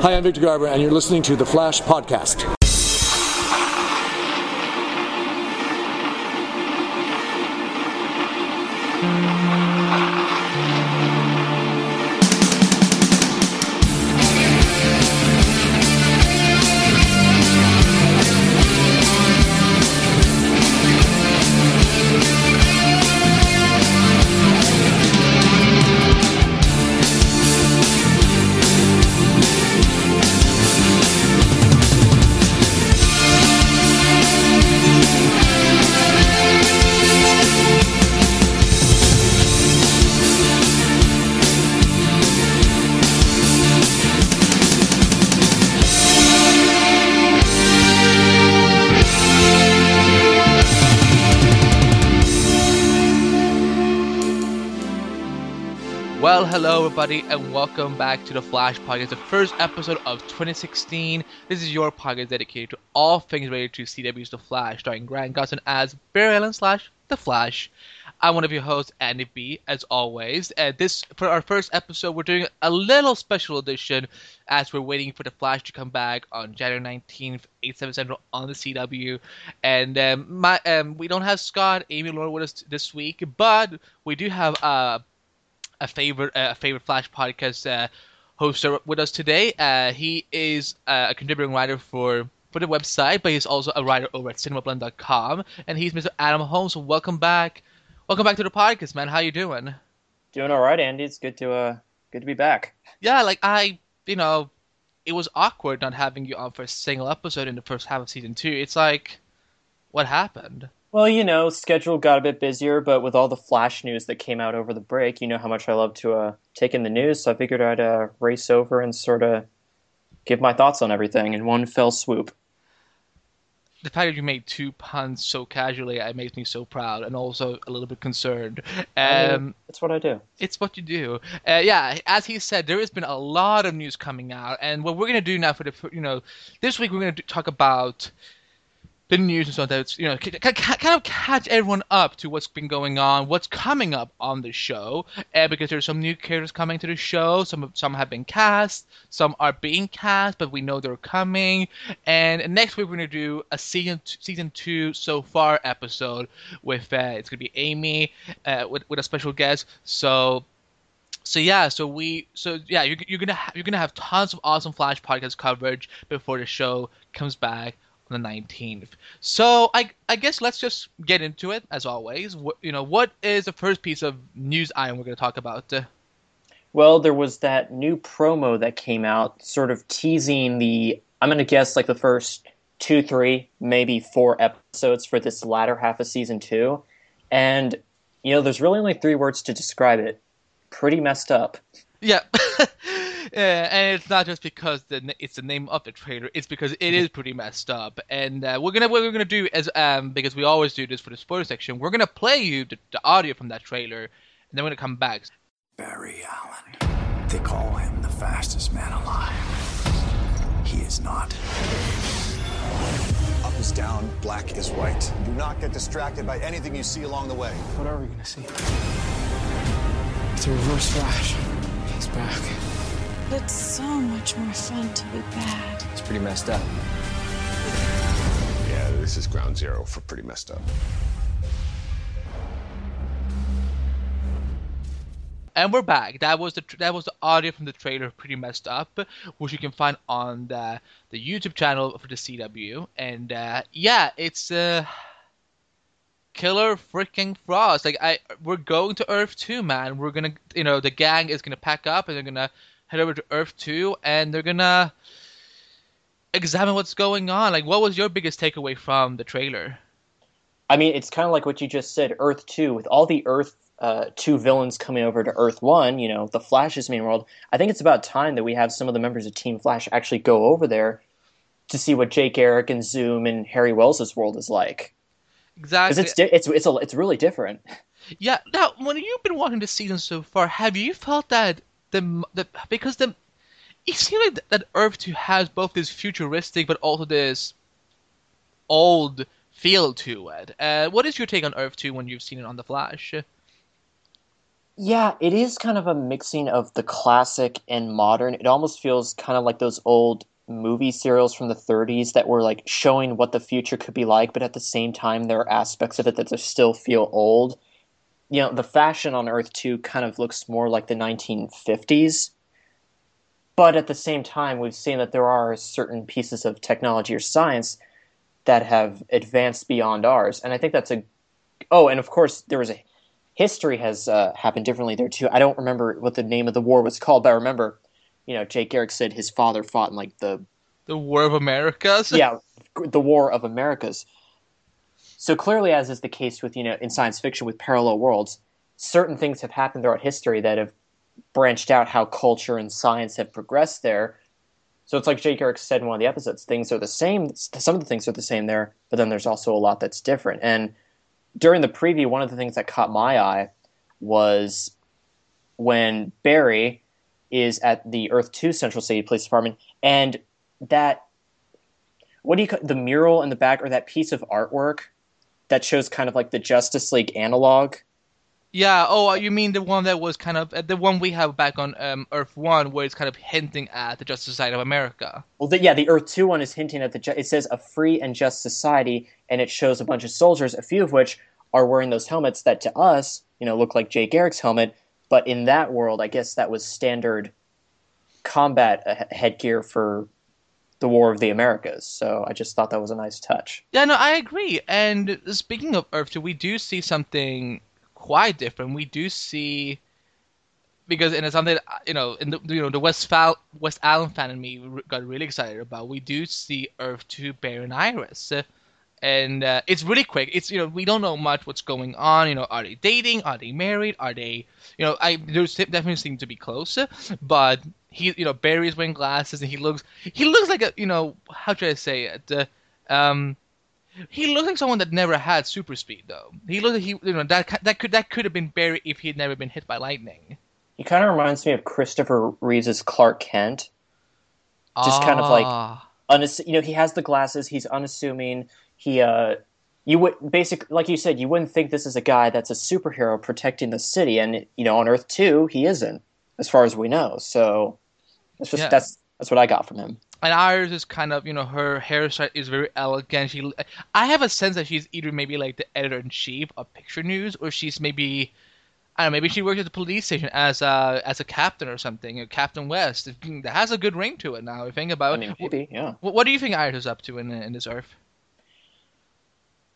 Hi, I'm Victor Garber, and you're listening to the Flash Podcast. Well, everybody, and welcome back to the Flash Podcast, the first episode of 2016. This is your podcast dedicated to all things related to CW's The Flash, starring Grant Gustin as Barry Allen slash The Flash. I'm one of your hosts, Andy B, as always. And this for our first episode, we're doing a little special edition as we're waiting for The Flash to come back on January 19th, 8 7 Central on the CW. And um, my um, we don't have Scott, Amy, Laura with us this week, but we do have uh, a favorite uh, a favorite Flash podcast uh, host with us today. Uh, he is uh, a contributing writer for for the website, but he's also a writer over at cinemablend.com, and he's Mr. Adam Holmes. Welcome back, welcome back to the podcast, man. How you doing? Doing all right, Andy. It's good to uh good to be back. Yeah, like I, you know, it was awkward not having you on for a single episode in the first half of season two. It's like, what happened? Well, you know, schedule got a bit busier, but with all the flash news that came out over the break, you know how much I love to uh, take in the news. So I figured I'd uh, race over and sort of give my thoughts on everything in one fell swoop. The fact that you made two puns so casually, it makes me so proud and also a little bit concerned. Um, it's what I do. It's what you do. Uh, yeah, as he said, there has been a lot of news coming out, and what we're gonna do now for the, you know, this week we're gonna talk about the news and so that's you know kind of catch everyone up to what's been going on, what's coming up on the show, uh, because there's some new characters coming to the show. Some some have been cast, some are being cast, but we know they're coming. And next week we're gonna do a season season two so far episode with uh, it's gonna be Amy uh, with with a special guest. So so yeah, so we, so yeah, you're, you're gonna ha- you're gonna have tons of awesome Flash podcast coverage before the show comes back the 19th. So I I guess let's just get into it as always. What, you know, what is the first piece of news item we're going to talk about? Well, there was that new promo that came out, sort of teasing the. I'm going to guess like the first two, three, maybe four episodes for this latter half of season two, and you know, there's really only three words to describe it. Pretty messed up. Yeah. Yeah, and it's not just because the it's the name of the trailer; it's because it is pretty messed up. And uh, we're gonna what we're gonna do as um because we always do this for the spoiler section. We're gonna play you the, the audio from that trailer, and then we're gonna come back. Barry Allen. They call him the fastest man alive. He is not. Up is down, black is white. Do not get distracted by anything you see along the way. What are we gonna see? It's a reverse flash. He's back. It's so much more fun to be bad. It's pretty messed up. Yeah, this is ground zero for pretty messed up. And we're back. That was the that was the audio from the trailer, pretty messed up, which you can find on the the YouTube channel for the CW. And uh, yeah, it's uh, killer freaking frost. Like I, we're going to Earth too, man. We're gonna, you know, the gang is gonna pack up and they're gonna head over to Earth 2 and they're gonna examine what's going on. Like, what was your biggest takeaway from the trailer? I mean, it's kind of like what you just said Earth 2, with all the Earth uh, 2 villains coming over to Earth 1, you know, the Flash's main world. I think it's about time that we have some of the members of Team Flash actually go over there to see what Jay Garrick and Zoom and Harry Wells' world is like. Exactly. Because it's, di- it's, it's, a, it's really different. Yeah. Now, when you've been watching the season so far, have you felt that the, the because the it seems like that Earth Two has both this futuristic but also this old feel to it. Uh, what is your take on Earth Two when you've seen it on the Flash? Yeah, it is kind of a mixing of the classic and modern. It almost feels kind of like those old movie serials from the 30s that were like showing what the future could be like, but at the same time, there are aspects of it that still feel old. You know, the fashion on Earth 2 kind of looks more like the 1950s. But at the same time, we've seen that there are certain pieces of technology or science that have advanced beyond ours. And I think that's a. Oh, and of course, there was a history has uh, happened differently there too. I don't remember what the name of the war was called, but I remember, you know, Jay Garrick said his father fought in like the The War of Americas. yeah the War of Americas. So clearly, as is the case with you know in science fiction with parallel worlds, certain things have happened throughout history that have branched out how culture and science have progressed there. So it's like Jay Garrick said in one of the episodes, things are the same. Some of the things are the same there, but then there's also a lot that's different. And during the preview, one of the things that caught my eye was when Barry is at the Earth Two Central City Police Department, and that what do you call the mural in the back or that piece of artwork that shows kind of like the Justice League analog. Yeah. Oh, you mean the one that was kind of uh, the one we have back on um, Earth One, where it's kind of hinting at the Justice Society of America. Well, the, yeah, the Earth Two one is hinting at the. ju- It says a free and just society, and it shows a bunch of soldiers, a few of which are wearing those helmets that to us, you know, look like Jay Garrick's helmet. But in that world, I guess that was standard combat uh, headgear for the War of the Americas. So I just thought that was a nice touch. Yeah, no, I agree. And speaking of Earth 2, we do see something quite different. We do see because and it's something you know in the you know the West Fal- West Allen fan and me got really excited about. We do see Earth 2 Bear and Iris. And uh, it's really quick. It's you know we don't know much what's going on. You know, are they dating? Are they married? Are they you know I there's definitely seem to be close, but he you know Barry's wearing glasses and he looks he looks like a you know how should I say it uh, um he looks like someone that never had super speed though. He looks like he you know that that could that could have been Barry if he had never been hit by lightning. He kind of reminds me of Christopher Reeve's Clark Kent. Just kind of like- Ah. Unass- you know, he has the glasses. He's unassuming. He, uh, you would basically, like you said, you wouldn't think this is a guy that's a superhero protecting the city, and you know, on Earth Two, he isn't, as far as we know. So that's just Yeah. that's that's what I got from him. and Iris is kind of you know her hairstyle is very elegant. She I have a sense that she's either maybe like the editor in chief of Picture News or she's maybe I don't know maybe she works at the police station as a as a captain or something, or Captain West. That has a good ring to it now. If you think about I it. mean, maybe, yeah. What, what do you think Iris is up to in in this Earth?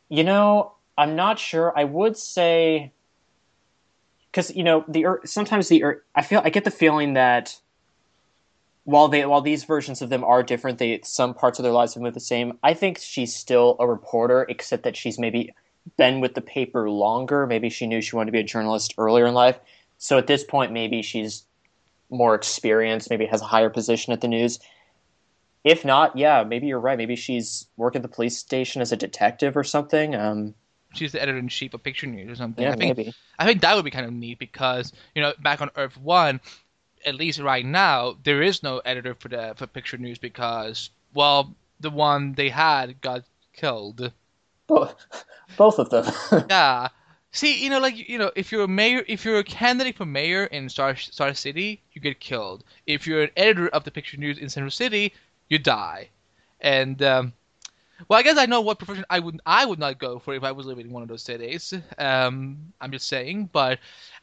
You know, I'm not sure. I would say because you know the Earth, sometimes the Earth, I feel I get the feeling that while they while these versions of them are different, they some parts of their lives have moved the same. I think she's still a reporter, except that she's maybe been with the paper longer. Maybe she knew she wanted to be a journalist earlier in life. So at this point, maybe she's more experienced. Maybe has a higher position at the news. If not, yeah, maybe you're right. Maybe she's working at the police station as a detective or something. Um, She's the editor in chief of Picture News or something. yeah, I think maybe. I think that would be kind of neat because you know back on Earth One, at least right now there is no editor for the for Picture News because well the one they had got killed. Both, both of them. Yeah. See, you know, like you know, if you're a mayor, if you're a candidate for mayor in Star Star City, you get killed. If you're an editor of the Picture News in Central City, you die. And um, well, I guess I know what profession I would I would not go for if I was living in one of those cities. Um, I'm just saying, but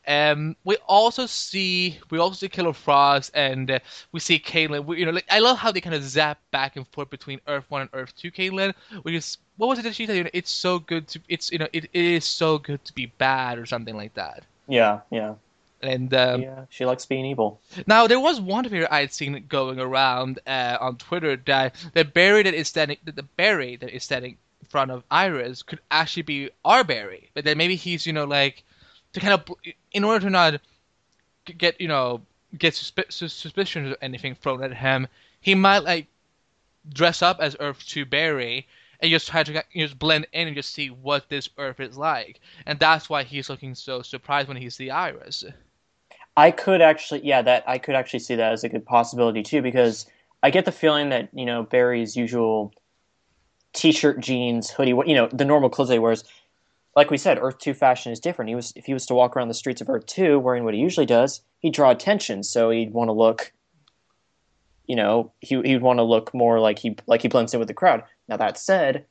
um, we also see we also see Killer Frost and uh, we see Caitlyn. We, you know, like I love how they kind of zap back and forth between Earth One and Earth Two. Caitlyn, which is what was it that she said? You know, it's so good to it's you know it, it is so good to be bad or something like that. yeah, yeah, And um, yeah. She likes being evil. now there was one video I had seen going around uh, on Twitter that the Barry that is standing, that the Barry that is standing in front of Iris could actually be our Barry, but then maybe he's you know like to kind of in order to not get you know get suspi- sus- suspicions or anything thrown at him, he might like dress up as Earth Two Barry and just try to just blend in and just see what this Earth is like, and that's why he's looking so surprised when he sees Iris. I could actually, yeah, that I could actually see that as a good possibility too, because I get the feeling that you know Barry's usual t-shirt, jeans, hoodie, what you know, the normal clothes that he wears. Like we said, Earth Two fashion is different. He was if he was to walk around the streets of Earth Two wearing what he usually does, he'd draw attention. So he'd want to look, you know, he he'd want to look more like he like he blends in with the crowd. Now that said,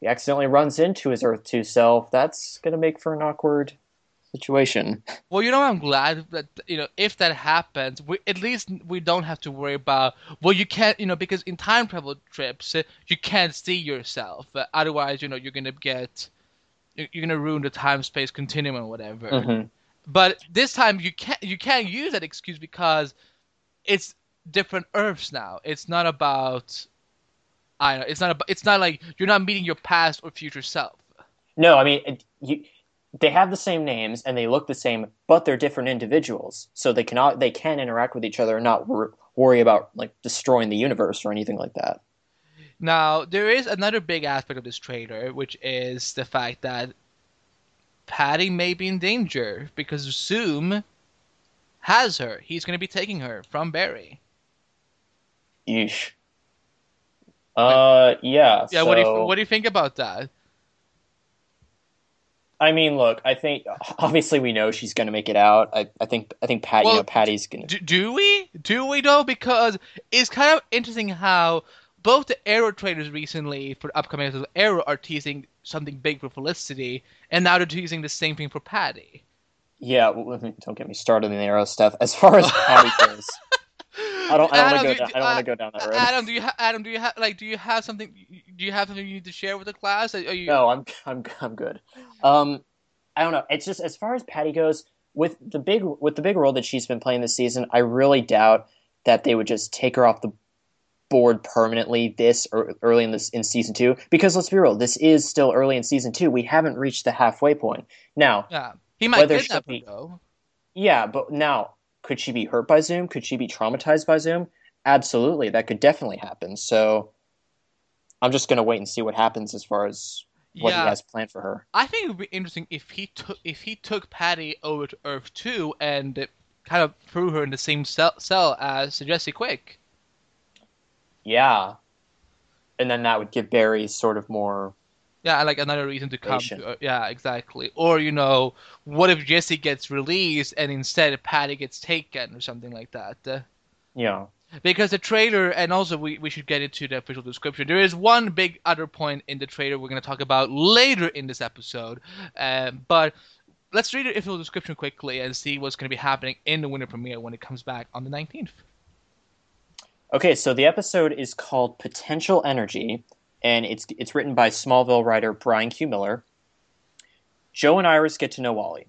he accidentally runs into his Earth Two self. That's gonna make for an awkward situation. Well, you know, I'm glad that you know if that happens, we at least we don't have to worry about. Well, you can't, you know, because in time travel trips, you can't see yourself. Otherwise, you know, you're gonna get, you're gonna ruin the time space continuum or whatever. Mhm. But this time you can't you can't use that excuse because it's different Earths now. It's not about. I don't know. It's not about. It's not like you're not meeting your past or future self. No, I mean, it, you, they have the same names and they look the same, but they're different individuals. So they cannot they can interact with each other and not wor- worry about like destroying the universe or anything like that. Now, there is another big aspect of this trailer, which is the fact that Patty may be in danger because Zoom has her. He's going to be taking her from Barry. Yeesh. Uh, yeah. Yeah, what do you so- what do you think about that? I mean, look, I think obviously we know she's gonna make it out. I, I think I think Patty, Well, you know, Patty's gonna. Do, do we? Do we though? Because it's kind of interesting how both the Arrow trailers recently for upcoming episodes of Arrow are teasing something big for Felicity, and now they're teasing the same thing for Patty. Yeah, w- w- don't get me started on the arrow stuff. As far as Patty goes, I don't. I don't want to go. Do- Down, I don't want uh, to go down that road. Adam, do you ha- Adam, do you have like do you have something do you have something you need to share with the class? Are you No, I'm I'm I'm good. Um, I don't know. It's just as far as Patty goes with the big with the big role that she's been playing this season. I really doubt that they would just take her off the board permanently this early in this in season two. Because let's be real, this is still early in season two. We haven't reached the halfway point. Now, Yeah, he might kidnap be- though. yeah, but now could she be hurt by Zoom? Could she be traumatized by Zoom? Absolutely, that could definitely happen. So. I'm just gonna wait and see what happens as far as what yeah, he has planned for her. I think it would be interesting if he took if he took Patty over to Earth two and kind of threw her in the same cell, cell as Jesse Quick. Yeah. And then that would give Barry sort of more. Yeah, like another reason to come. To, yeah, exactly. Or you know, what if Jesse gets released and instead Patty gets taken or something like that? Uh, know. because the trailer, and also we, we should get into the official description. There is one big other point in the trailer we're going to talk about later in this episode, um, but let's read the official description quickly and see what's going to be happening in the winter premiere when it comes back on the 19th. Okay, so the episode is called Potential Energy, and it's it's written by Smallville writer Brian Q. Miller. Joe and Iris get to know Wally.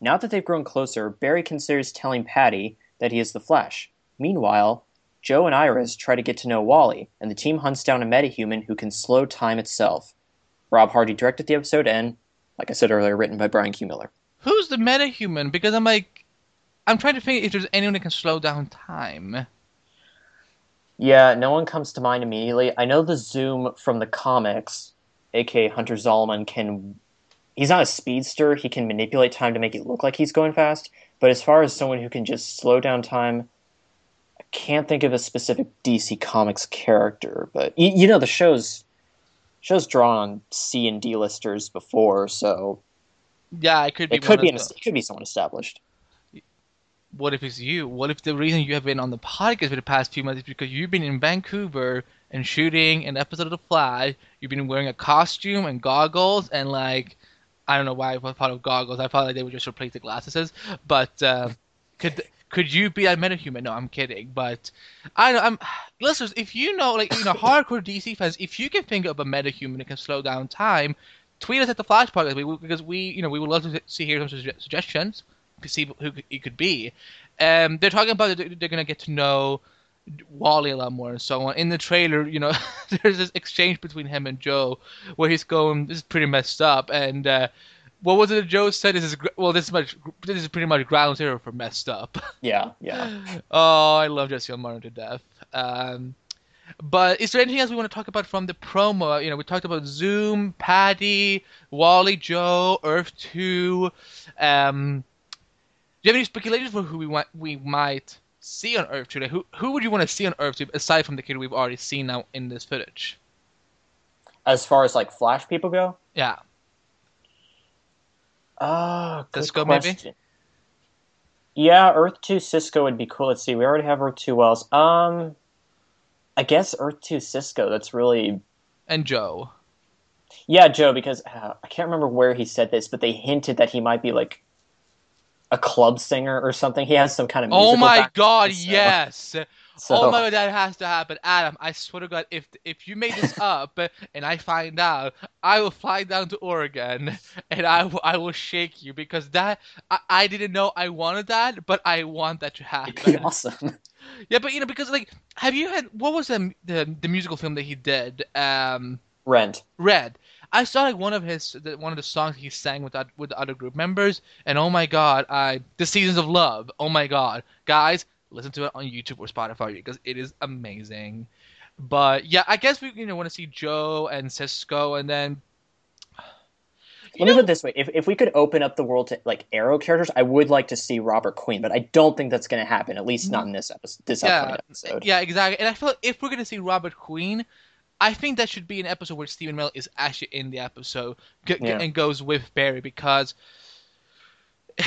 Now that they've grown closer, Barry considers telling Patty that he is the Flash. Meanwhile, Joe and Iris try to get to know Wally, and the team hunts down a metahuman who can slow time itself. Rob Hardy directed the episode, and, like I said earlier, written by Brian Q. Miller. Who's the metahuman? Because I'm like, I'm trying to think if there's anyone that can slow down time. Yeah, no one comes to mind immediately. I know the Zoom from the comics, aka Hunter Zolomon, can. He's not a speedster. He can manipulate time to make it look like he's going fast. But as far as someone who can just slow down time, I can't think of a specific DC Comics character. But you, you know, the show's show's drawn on C and D listers before, so Yeah, it could be. it could be an, it could be someone established. What if it's you? What if the reason you have been on the podcast for the past few months is because you've been in Vancouver and shooting an episode of The Fly? You've been wearing a costume and goggles and like, I don't know why I thought of goggles. I thought like they would just replace the glasses. But uh, could could you be a metahuman? No, I'm kidding. But I don't. I'm listeners. If you know, like you know, hardcore DC fans, if you can think of a metahuman that can slow down time, tweet us at the Flash Podcast because we, you know, we would love to see hear some sugge- suggestions see who he could be. Um, they're talking about they're gonna get to know Wally a lot more and so on. In the trailer, you know, there's this exchange between him and Joe where he's going, "This is pretty messed up," and uh, what was it that Joe said? This is well, this is much, this is pretty much ground zero for messed up. Yeah, yeah. oh, I love Jesse. Martin to death. Um, but is there anything else we want to talk about from the promo? You know, we talked about Zoom, Patty, Wally, Joe, Earth Two. Um, you have any speculations for who we want, we might see on Earth Two? Who who would you want to see on Earth Two aside from the kid we've already seen now in this footage? As far as like Flash people go, Yeah, Ah, Cisco, maybe? Yeah, Earth Two Cisco would be cool. Let's see, we already have Earth Two Wells. Um, I guess Earth Two Cisco. That's really And Joe. yeah, Joe. Because uh, I can't remember where he said this, but they hinted that he might be like a club singer or something. He has some kind of Oh my god, so- yes. so- Oh my god, that has to happen, Adam. I swear to God, if if you made this up and I find out, I will fly down to Oregon and I will I will shake you because that I, I didn't know I wanted that, but I want that to It'd be happen. awesome. Yeah, but you know because like, have you had what was the the, the musical film that he did? Um, Rent. Red. I saw like one of his the, one of the songs he sang with that with the other group members, and oh my god, I the Seasons of Love. Oh my god, guys, listen to it on YouTube or Spotify because it is amazing. But yeah, I guess we you know want to see Joe and Cisco, and then Let me put it this way: if if we could open up the world to like Arrow characters, I would like to see Robert Queen, but I don't think that's going to happen. At least not in this episode. This yeah, episode. yeah, exactly. And I feel like if we're gonna see Robert Queen, I think that should be an episode where Stephen Amell is actually in the episode g- g- and goes with Barry because.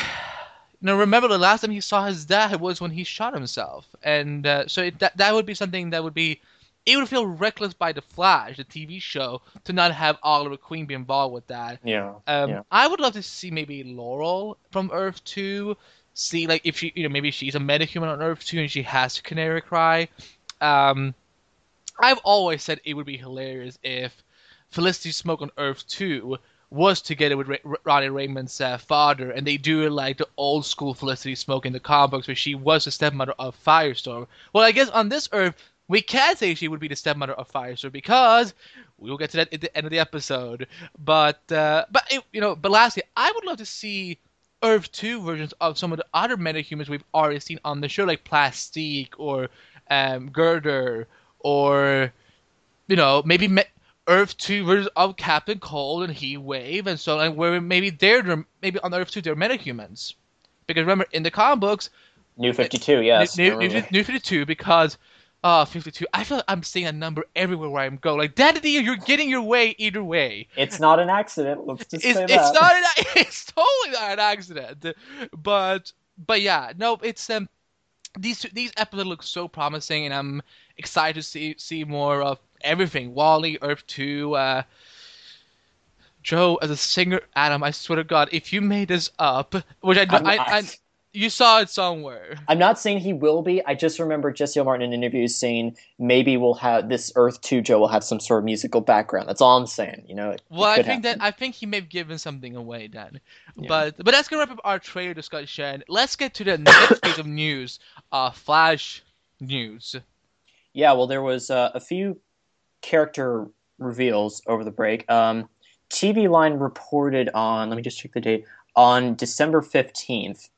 Now remember the last time he saw his dad was when he shot himself, and uh, so it, that that would be something that would be, it would feel reckless by the Flash, the TV show, to not have Oliver Queen be involved with that. Yeah. Um, yeah. I would love to see maybe Laurel from Earth Two. See, like if she, you know, maybe she's a metahuman on Earth Two and she has Canary Cry. Um, I've always said it would be hilarious if Felicity Smoak on Earth Two was together with Ronnie Raymond's uh, father, and they do like the old school Felicity Smoak in the comic books, where she was the stepmother of Firestorm. Well, I guess on this Earth, we can say she would be the stepmother of Firestorm because we will get to that at the end of the episode. But uh, but it, you know, but lastly, I would love to see Earth Two versions of some of the other metahumans we've already seen on the show, like Plastique or um, Girder, or you know maybe me- Earth Two versions of Captain Cold and Heat Wave, and so on, where maybe they're maybe on Earth Two they're metahumans. Because remember, in the comic books, New Fifty Two. Yes. New, New. New 52 because uh 52 I feel like I'm seeing a number everywhere where I'm going like Daddy D, you're getting your way either way It's not an accident. Let's just it's, say it's not an, it's totally not an accident but but yeah no it's um these these episodes look so promising and I'm excited to see see more of everything Wally Earth 2 uh Joe as a singer Adam I swear to God if you made this up which I I, I, I- you saw it somewhere I'm not saying he will be. I just remember Jesse L. Martin in interviews saying maybe we'll have this Earth Two Joe will have some sort of musical background. That's all I'm saying. You know. It, Well, it I think happen. that I think he may have given something away then. Yeah. But but that's gonna wrap up our trailer discussion. Let's get to the next piece of news. Uh, Flash news. Yeah, well, there was uh, a few character reveals over the break. Um, TV Line reported on, let me just check the date, on December 15th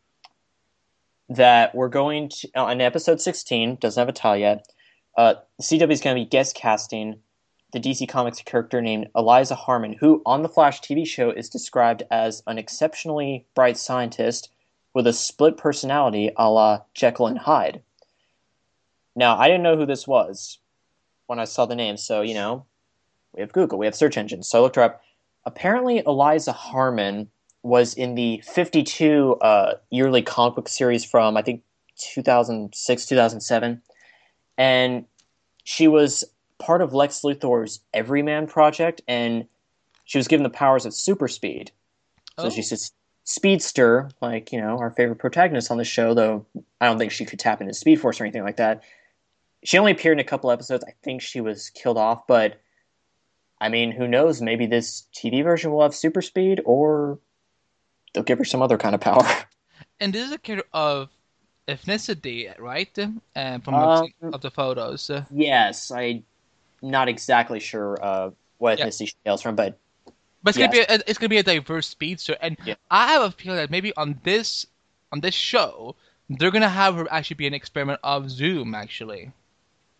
that we're going to, on episode 16, doesn't have a title yet, uh, CW is going to be guest casting the DC Comics character named Eliza Harmon, who on the Flash TV show is described as an exceptionally bright scientist with a split personality a la Jekyll and Hyde. Now, I didn't know who this was when I saw the name, so, you know, we have Google, we have search engines. So I looked her up. Apparently, Eliza Harmon was in the 52 uh, yearly comic book series from, I think, 2006, 2007. And she was part of Lex Luthor's Everyman project, and she was given the powers of super speed. So Oh. she's a speedster, like, you know, our favorite protagonist on the show, though I don't think she could tap into Speed Force or anything like that. She only appeared in a couple episodes. I think she was killed off, but I mean, who knows? Maybe this TV version will have super speed, or they'll give her some other kind of power. And this is a character of ethnicity, right? Um, from what I've seen Um, of the photos. Uh, yes, I'm not exactly sure uh, what Yeah. ethnicity she hails from, but But it's gonna be a, it's gonna be a diverse speedster, and Yeah. I have a feeling that maybe on this on this show they're gonna have her actually be an experiment of Zoom. Actually,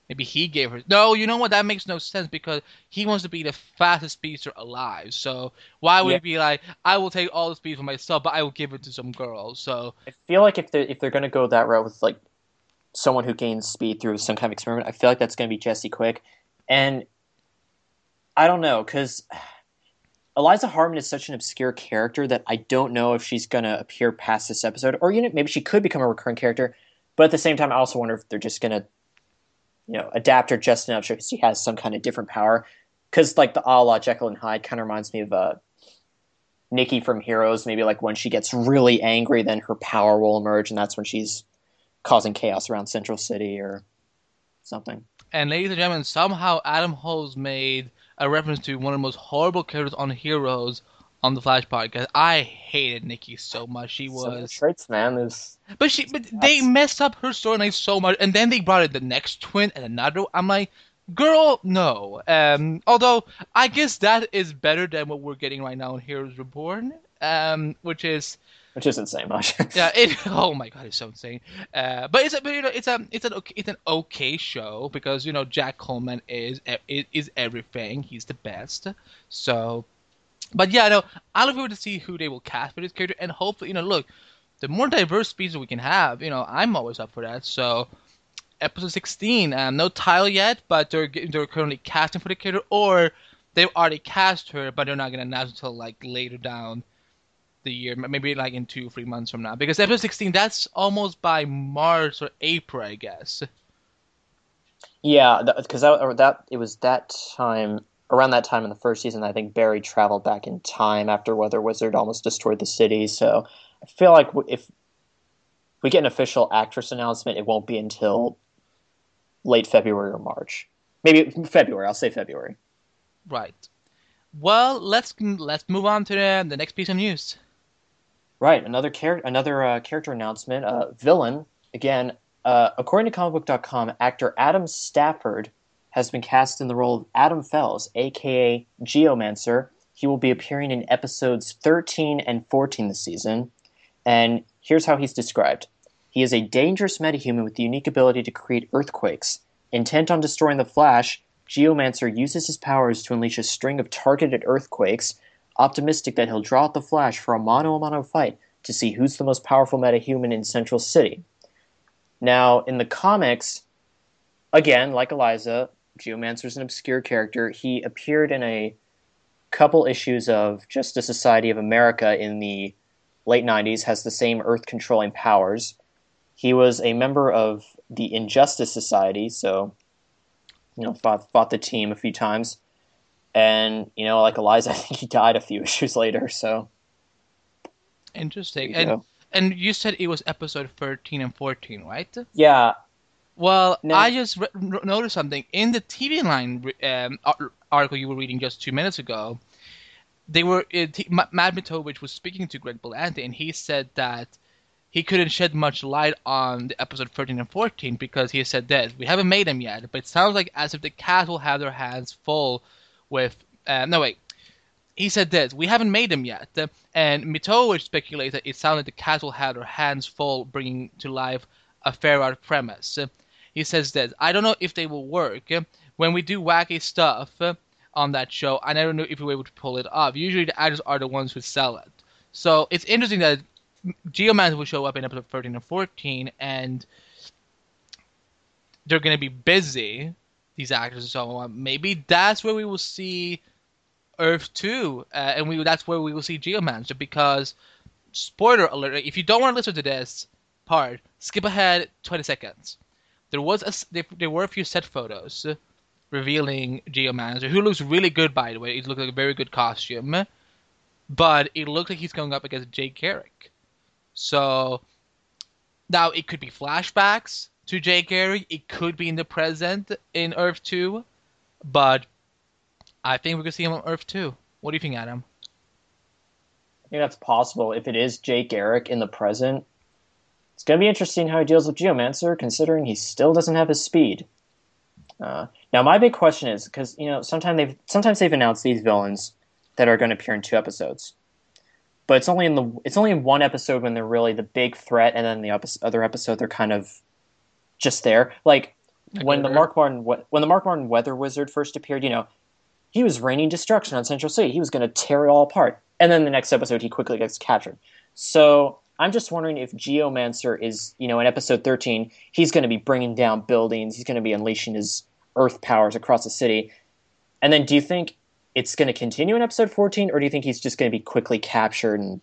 maybe he gave her. No, you know what? That makes no sense because he wants to be the fastest speedster alive. So why would Yeah. he be like, I will take all the speed for myself, but I will give it to some girl? So I feel like if they're if they're going to go that route with like someone who gains speed through some kind of experiment, I feel like that's going to be Jesse Quick, and I don't know because Eliza Harmon is such an obscure character that I don't know if she's going to appear past this episode, or you know, maybe she could become a recurring character. But at the same time, I also wonder if they're just going to, you know, adapt her just enough so she has some kind of different power. Because like the a la Jekyll and Hyde kind of reminds me of uh, Nikki from Heroes. Maybe like when she gets really angry, then her power will emerge, and that's when she's causing chaos around Central City or something. And ladies and gentlemen, somehow Adam Holmes made a reference to one of the most horrible characters on Heroes on the Flash podcast. I hated Nikki so much. She Some of the was, traits, man. There's but she, but they messed up her storyline so much, and then they brought in the next twin and another. I'm like, girl, no. Um, although I guess that is better than what we're getting right now in Heroes Reborn, um, which is which isn't saying much. yeah, it. Oh my god, it's so insane. Uh, but it's a, but, you know, it's a, it's an, okay, it's an okay show because you know Jack Coleman is is, is everything. He's the best. So, but yeah, no, I look forward to see who they will cast for this character, and hopefully, you know, look, the more diverse species we can have, you know, I'm always up for that. So, episode 16, um, no title yet, but they're they're currently casting for the character, or they've already cast her, but they're not gonna announce until like later down the year, maybe like in two, three months from now. Because episode 16, that's almost by March or April, I guess. Yeah, because that, that it was that time around that time in the first season. I think Barry traveled back in time after Weather Wizard almost destroyed the city. So I feel like if we get an official actress announcement, it won't be until late February or March. Maybe February. I'll say February. Right. Well, let's let's move on to the, the next piece of news. Right, another character, another uh, character announcement. Uh, villain again. Uh, according to comicbook.com, actor Adam Stafford has been cast in the role of Adam Fells, aka Geomancer. He will be appearing in episodes 13 and 14 this season. And here's how he's described He is a dangerous metahuman with the unique ability to create earthquakes. Intent on destroying the Flash, Geomancer uses his powers to unleash a string of targeted earthquakes, optimistic that he'll draw out the Flash for a mano a mano fight to see who's the most powerful metahuman in Central City. Now, in the comics, again, like Eliza, Geomancer's an obscure character. He appeared in a couple issues of Justice Society of America in the late 90s, has the same Earth controlling powers. He was a member of the Injustice Society, so, you know, fought, fought the team a few times. And, you know, like Eliza, I think he died a few issues later, so. Interesting. And and you said it was episode 13 and 14, right? Yeah, Well, No. I just re- noticed something in the TV line um, article you were reading just two minutes ago. They were he- Matt Mitovich was speaking to Greg Berlanti, and he said that he couldn't shed much light on the episode 13 and 14 because he said that we haven't made them yet, but it sounds like as if the cast will have their hands full with. Uh, no wait, he said this: we haven't made them yet, Uh, and Mitovich speculates that it sounded the cast will have their hands full bringing to life a fair art premise. He says that I don't know if they will work. When we do wacky stuff on that show, I never know if we're able to pull it off. Usually, the actors are the ones who sell it. So it's interesting that Geomancer will show up in episode 13 and 14, and they're going to be busy, these actors and so on. Maybe that's where we will see Earth 2, uh, and we that's where we will see Geomancer, because, spoiler alert, if you don't want to listen to this part, skip ahead 20 seconds. There was a, there, were a few set photos revealing Geomancer, who looks really good, by the way. He looks like a very good costume, but it looks like he's going up against Jay Garrick. So now it could be flashbacks to Jay Garrick. It could be in the present in Earth Two, but I think we could see him on Earth Two. What do you think, Adam? I think that's possible. If it is Jay Garrick in the present, it's going to be interesting how he deals with Geomancer, considering he still doesn't have his speed. Uh, now, my big question is because you know sometimes they've sometimes they've announced these villains that are going to appear in two episodes, but it's only in the it's only in one episode when they're really the big threat, and then the epi- other episode they're kind of just there. Like when the Mark Mardon when the Mark Mardon Weather Wizard first appeared, you know, he was raining destruction on Central City. He was going to tear it all apart. And then the next episode, he quickly gets captured. So I'm just wondering if Geomancer is, you know, in episode 13, he's going to be bringing down buildings. He's going to be unleashing his earth powers across the city. And then do you think it's going to continue in episode 14, or do you think he's just going to be quickly captured and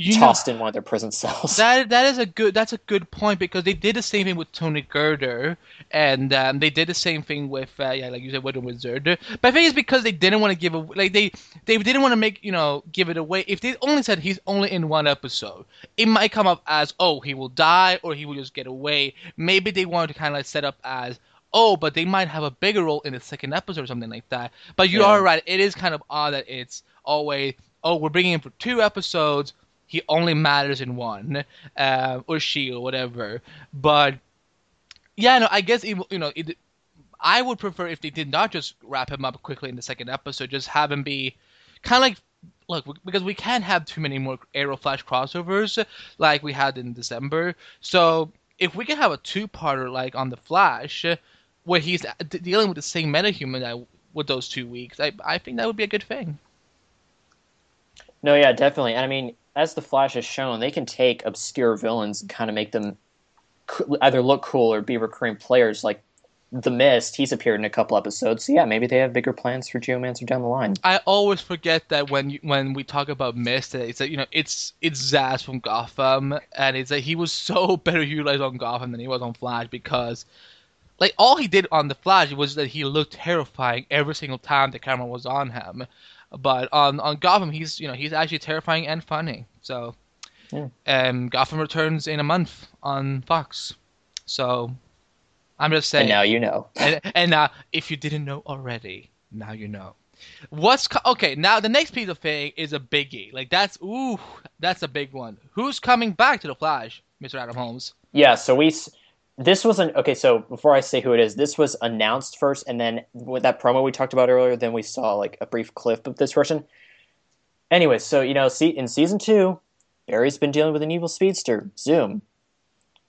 You know- tossed in one of their prison cells? That that is a good that's a good point because they did the same thing with Tony Girder and um, they did the same thing with uh, yeah like you said with Wizard. But I think it's because they didn't want to give away like they they didn't want to make you know give it away. If they only said he's only in one episode, it might come up as oh he will die or he will just get away. Maybe they wanted to kind of like set up as oh but they might have a bigger role in the second episode or something like that. But you Yeah. are right. It is kind of odd that it's always oh we're bringing him for two episodes he only matters in one, uh, or she or whatever. But yeah, no, I guess it, you know, it, I would prefer if they did not just wrap him up quickly in the second episode, just have him be kind of like. Look, because we can't have too many more Arrow Flash crossovers like we had in December. So if we can have a two-parter like on the Flash, where he's dealing with the same metahuman that with those two weeks, I I think that would be a good thing. No, yeah, definitely. And I mean, as the Flash has shown, they can take obscure villains and kind of make them either look cool or be recurring players. Like the Mist, he's appeared in a couple episodes. So yeah, maybe they have bigger plans for Geomancer down the line. I always forget that when when we talk about Mist, it's that you know it's it's Zsasz from Gotham, and it's that he was so better utilized on Gotham than he was on Flash because, like, all he did on the Flash was that he looked terrifying every single time the camera was on him, but on on Gotham he's you know he's actually terrifying and funny. So, Yeah. um, Gotham returns in a month on Fox, so I'm just saying And now you know. and, and now, if you didn't know already, now you know. What's co- okay? Now the next piece of thing is a biggie. Like that's ooh, that's a big one. Who's coming back to the Flash, Mr. Adam Holmes? Yeah, so we. This was an okay. So before I say who it is, this was announced first, and then with that promo we talked about earlier, then we saw like a brief clip of this version. Anyway, so you know, see in season two, Barry's been dealing with an evil speedster, Zoom.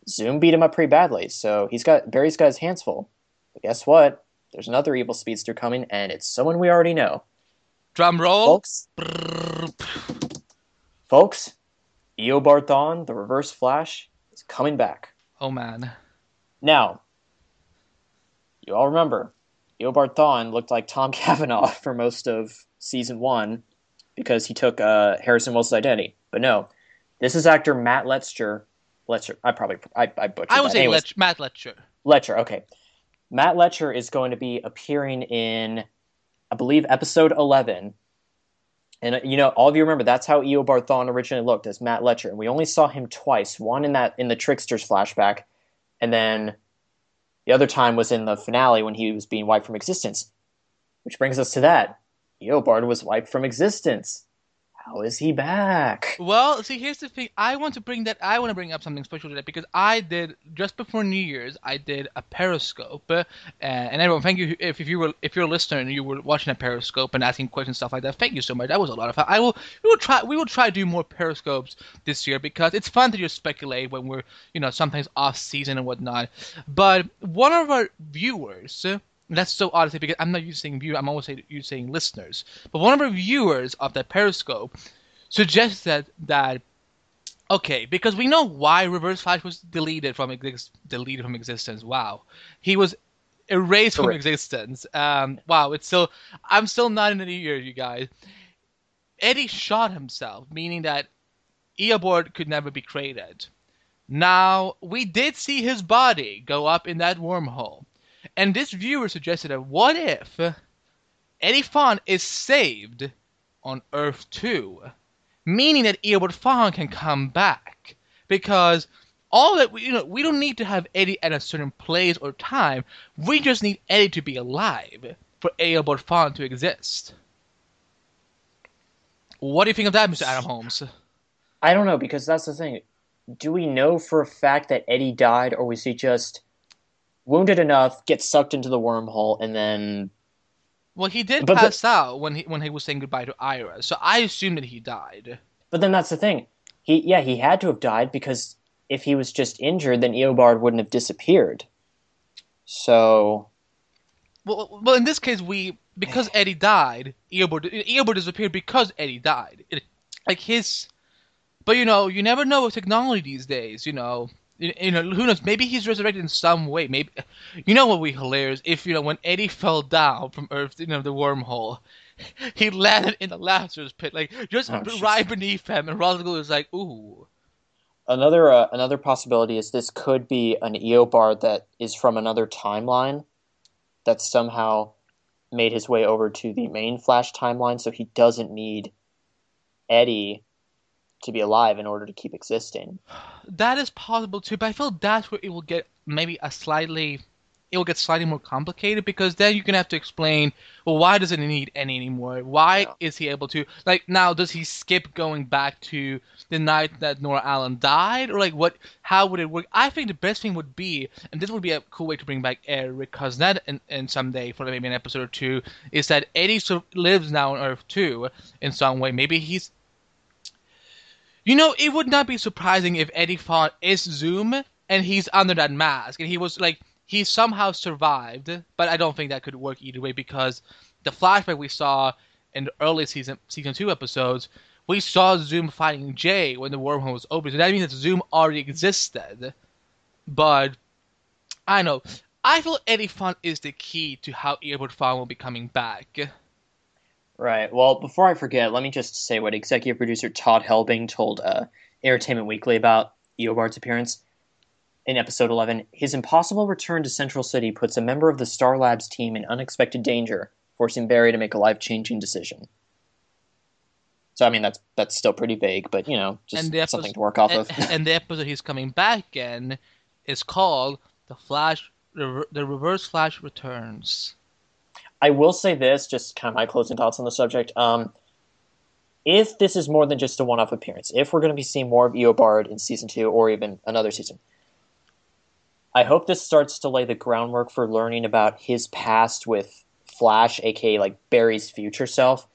Zoom beat him up pretty badly, so he's got Barry's got his hands full. But guess what? There's another evil speedster coming, and it's someone we already know, Drum roll. folks. Folks, Eobard Thawne, the Reverse Flash, is coming back. Oh man. Now, you all remember, Eobard Thawne looked like Tom Cavanaugh for most of season one because he took uh, Harrison Wilson's identity. But no, this is actor Matt Letscher. Letscher, I probably I, I butchered I would that. say Anyways, Letch, Matt Letscher. Letscher. Okay, Matt Letscher is going to be appearing in, I believe, episode eleven. And you know, all of you remember that's how Eobard Thawne originally looked as Matt Letscher, and we only saw him twice. One in that in the Tricksters flashback, and then the other time was in the finale when he was being wiped from existence. Which brings us to that. Eobard was wiped from existence. How is he back? Well, see, here's the thing. I want to bring that. I want to bring up something special today because I did just before New Year's. I did a Periscope, uh, and everyone, thank you if, if you were if you're a listener and you were watching a Periscope and asking questions stuff like that. Thank you so much. That was a lot of fun. I will we will try we will try to do more Periscopes this year because it's fun to just speculate when we're you know sometimes off season and whatnot. But one of our viewers. uh, that's so odd to say because I'm not using view. I'm always using listeners. But one of our viewers of that Periscope suggested that okay, because we know why Reverse Flash was deleted from exist- deleted from existence. Wow, he was erased from existence. Um, wow, it's still I'm still not in the year, you guys. Eddie shot himself, meaning that Eobard could never be created. Now we did see his body go up in that wormhole, and this viewer suggested that what if Eddie Thawne is saved on Earth 2, meaning that Eobard Thawne can come back because all that we you know we don't need to have Eddie at a certain place or time. We just need Eddie to be alive for Eobard Thawne to exist. What do you think of that, Mr. Adam Holmes? I don't know because that's the thing. Do we know for a fact that Eddie died, or was he just wounded enough, gets sucked into the wormhole, and then? Well, he did But the- pass out when he when he was saying goodbye to Ira, so I assume that he died. But then that's the thing. He yeah he had to have died because if he was just injured, then Eobard wouldn't have disappeared. So Well, well, in this case, we because Eddie died, Eobard Eobard disappeared because Eddie died. It, like his, but you know, you never know with technology these days. You know, you know, who knows? Maybe he's resurrected in some way. Maybe, you know, what would be hilarious if you know when Eddie fell down from Earth, you know, the wormhole, he landed in the Lazarus pit, like just Oh, right beneath him, and Roscoe was like, "Ooh, Another uh, another possibility is this could be an Eobard that is from another timeline that somehow made his way over to the main Flash timeline, so he doesn't need Eddie to be alive in order to keep existing. that is possible too." But I feel that's where it will get maybe a slightly, it will get slightly more complicated because then you're gonna have to explain, well, why doesn't he need any anymore? Why Yeah. is he able to? Like now, does he skip going back to the night that Nora Allen died, or like what? How would it work? I think the best thing would be, and this would be a cool way to bring back Eric Cosnett in, and someday for maybe an episode or two, is that Eddie sur- lives now on Earth too in some way. Maybe he's. You know, it would not be surprising if Eddie Thawne is Zoom and he's under that mask, and he was like he somehow survived, but I don't think that could work either way because the flashback we saw in the early season season two episodes, we saw Zoom fighting Jay when the wormhole was open. So that means that Zoom already existed. But I know. I feel Eddie Thawne is the key to how Eobard Thawne will be coming back. Right. Well, before I forget, let me just say what executive producer Todd Helbing told uh, Entertainment Weekly about Eobard's appearance in episode 11. His impossible return to Central City puts a member of the Star Labs team in unexpected danger, forcing Barry to make a life-changing decision. So, I mean, that's that's still pretty vague, but you know, just the something to work off and, of. and the episode he's coming back in is called "The Flash." The, Re- the Reverse Flash returns. I will say this, just kind of my closing thoughts on the subject. Um, if this is more than just a one-off appearance, if we're going to be seeing more of Eobard in season two or even another season, I hope this starts to lay the groundwork for learning about his past with Flash, aka like Barry's future self.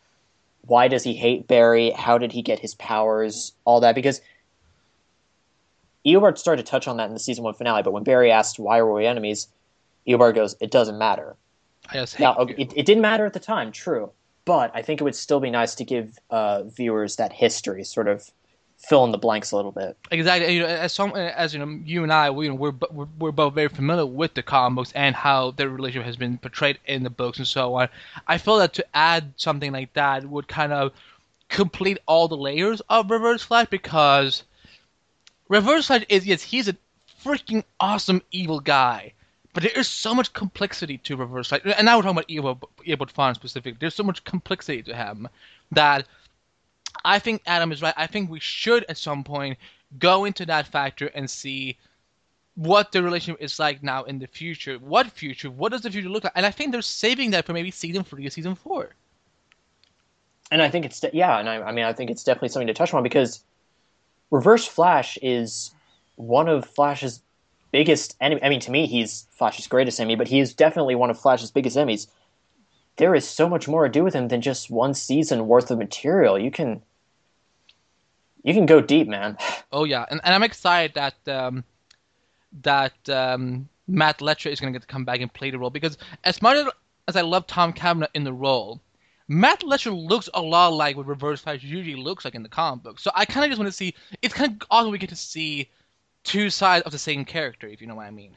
Why does he hate Barry? How did he get his powers? All that because Eobard started to touch on that in the season one finale. But when Barry asked why were we enemies, Eobard goes, "It doesn't matter." I just Now, it, it didn't matter at the time, true, but I think it would still be nice to give uh, viewers that history, sort of fill in the blanks a little bit. Exactly. You know, as some, as you know, you and I, we, you know, we're, we're we're both very familiar with the comic books and how their relationship has been portrayed in the books and so on. I feel that to add something like that would kind of complete all the layers of Reverse Flash because Reverse Flash is yes, he's a freaking awesome evil guy. But there is so much complexity to Reverse Flash, and now we're talking about Evil, Eobard Thawne specifically. There's so much complexity to him that I think Adam is right. I think we should at some point go into that factor and see what the relationship is like now in the future. What future? What does the future look like? And I think they're saving that for maybe season three or season four. And I think it's de- yeah, and I, I mean I think it's definitely something to touch on because Reverse Flash is one of Flash's biggest enemy. I mean, to me, he's Flash's greatest enemy, but he is definitely one of Flash's biggest enemies. There is so much more to do with him than just one season worth of material. You can you can go deep, man. Oh yeah, and, and I'm excited that um, that um, Matt Letscher is going to get to come back and play the role because as much as- I love Tom Cavanagh in the role, Matt Letscher looks a lot like what Reverse Flash usually looks like in the comic book. So I kind of just want to see. It's kind of awesome we get to see two sides of the same character, if you know what I mean.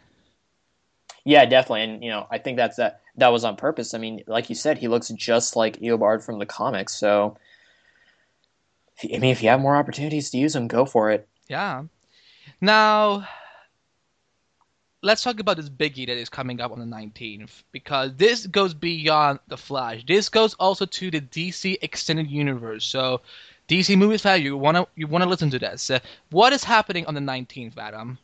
Yeah, definitely, and you know, I think that's that. That was on purpose. I mean, like you said, he looks just like Eobard from the comics. So, if I mean, if you have more opportunities to use him, go for it. Yeah. Now, let's talk about this biggie that is coming up on the 19th because this goes beyond the Flash. This goes also to the DC extended universe. So, DC movies fan, you wanna you wanna listen to this. Uh, what is happening on the 19th, Adam?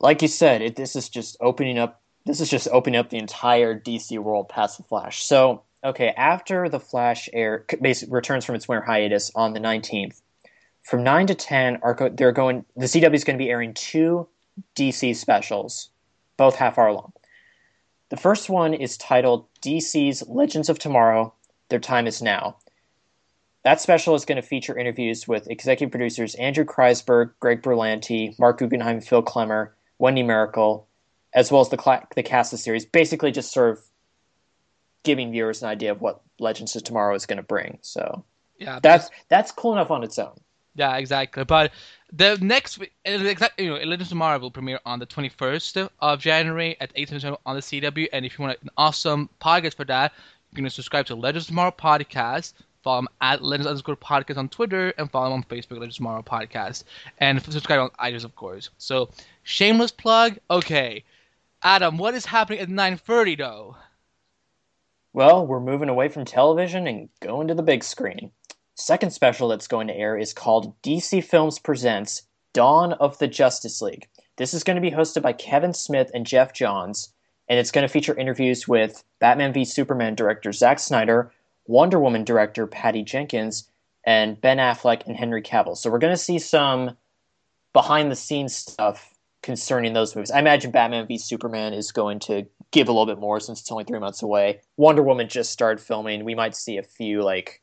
Like you said, it, this is just opening up. This is just opening up the entire DC world past the Flash. So, okay, after the Flash air basically returns from its winter hiatus on the nineteenth, from nine to ten, are go, they're going. The CW is going to be airing two DC specials, both half hour long. The first one is titled DC's Legends of Tomorrow. Their time is now. That special is going to feature interviews with executive producers Andrew Kreisberg, Greg Berlanti, Marc Guggenheim, Phil Klemmer, Wendy Mericle, as well as the cla- the cast of the series. Basically, just sort of giving viewers an idea of what Legends of Tomorrow is going to bring. So Yeah, that's that's cool enough on its own. Yeah, exactly. But the next, week- uh, you know, Legends of Tomorrow will premiere on the 21st of January at 8 p.m. on the CW. And if you want an awesome podcast for that, you can subscribe to Legends of Tomorrow podcast. Follow them at Legends underscore podcast on Twitter and follow them on Facebook, Legends Tomorrow podcast. And subscribe on iTunes, of course. So, shameless plug. Okay. Adam, what is happening at 9.30, though? Well, we're moving away from television and going to the big screen. Second special that's going to air is called DC Films Presents Dawn of the Justice League. This is going to be hosted by Kevin Smith and Geoff Johns, and it's going to feature interviews with Batman v Superman director Zack Snyder, Wonder Woman director Patty Jenkins, and Ben Affleck and Henry Cavill. So we're going to see some behind the scenes stuff concerning those movies. I imagine Batman v Superman is going to give a little bit more since it's only three months away. Wonder Woman just started filming. We might see a few like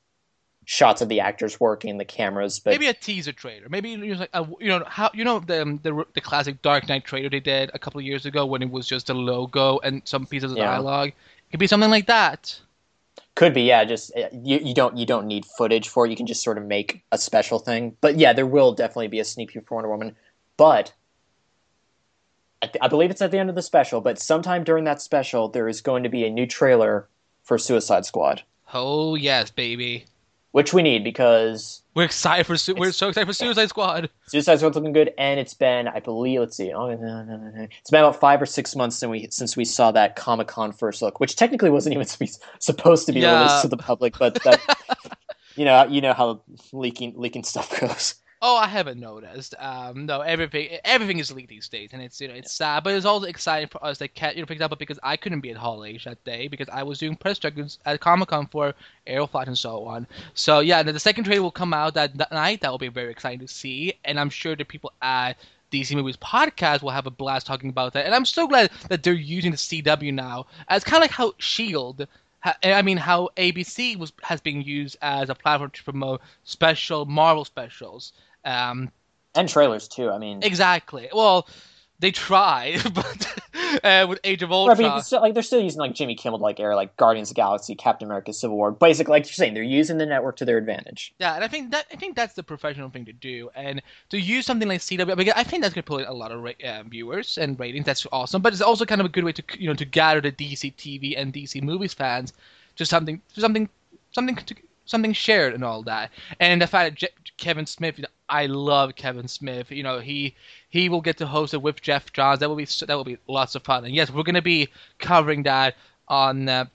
shots of the actors working, the cameras, but maybe a teaser trailer. Maybe you like a, you know how you know the, um, the the classic Dark Knight trailer they did a couple of years ago when it was just a logo and some pieces of Yeah. dialogue. It could be something like that. Could be yeah. Just uh, you, you don't you don't need footage for it. You can just sort of make a special thing. But yeah, there will definitely be a sneak peek for Wonder Woman. But I, th- I believe it's at the end of the special. But sometime during that special, there is going to be a new trailer for Suicide Squad, Oh yes, baby. Which we need because We're excited for we're so excited for Suicide Squad. Suicide Squad's looking good, and it's been, I believe, let's see, oh, no, no, no, it's been about five or six months since we since we saw that Comic Con first look, which technically wasn't even supposed to be Yeah. released to the public, but that, you know, you know how leaking leaking stuff goes. Oh, I haven't noticed. Um, no, everything everything is leaked these days, and it's you know it's sad, but it's also exciting for us that cat you know for example because I couldn't be at Hall H that day because I was doing press check-ins at Comic Con for Aeroflot and so on. So yeah, the, the second trailer will come out that, that night. That will be very exciting to see, and I'm sure the people at DC Movies podcast will have a blast talking about that. And I'm so glad that they're using the CW now as kind of like how Shield. I mean, how ABC was has been used as a platform to promote special Marvel specials. Um, And trailers too. I mean, exactly. Well, they tried, but uh, with Age of Ultron. mean, still, like they're still using like Jimmy Kimmel like air, like Guardians of the Galaxy, Captain America, Civil War. Basically, like you're saying, they're using the network to their advantage. Yeah, and I think that I think that's the professional thing to do, and to use something like CW, because I think that's gonna pull in a lot of ra- uh, viewers and ratings. That's awesome, but it's also kind of a good way to you know to gather the DC TV and DC movies fans, just something, something, something, to, something shared and all that. And the fact that Je- Kevin Smith, I love Kevin Smith. You know, he he will get to host it with Geoff Johns. That will be that will be lots of fun. And yes, we're gonna be covering that on. Uh,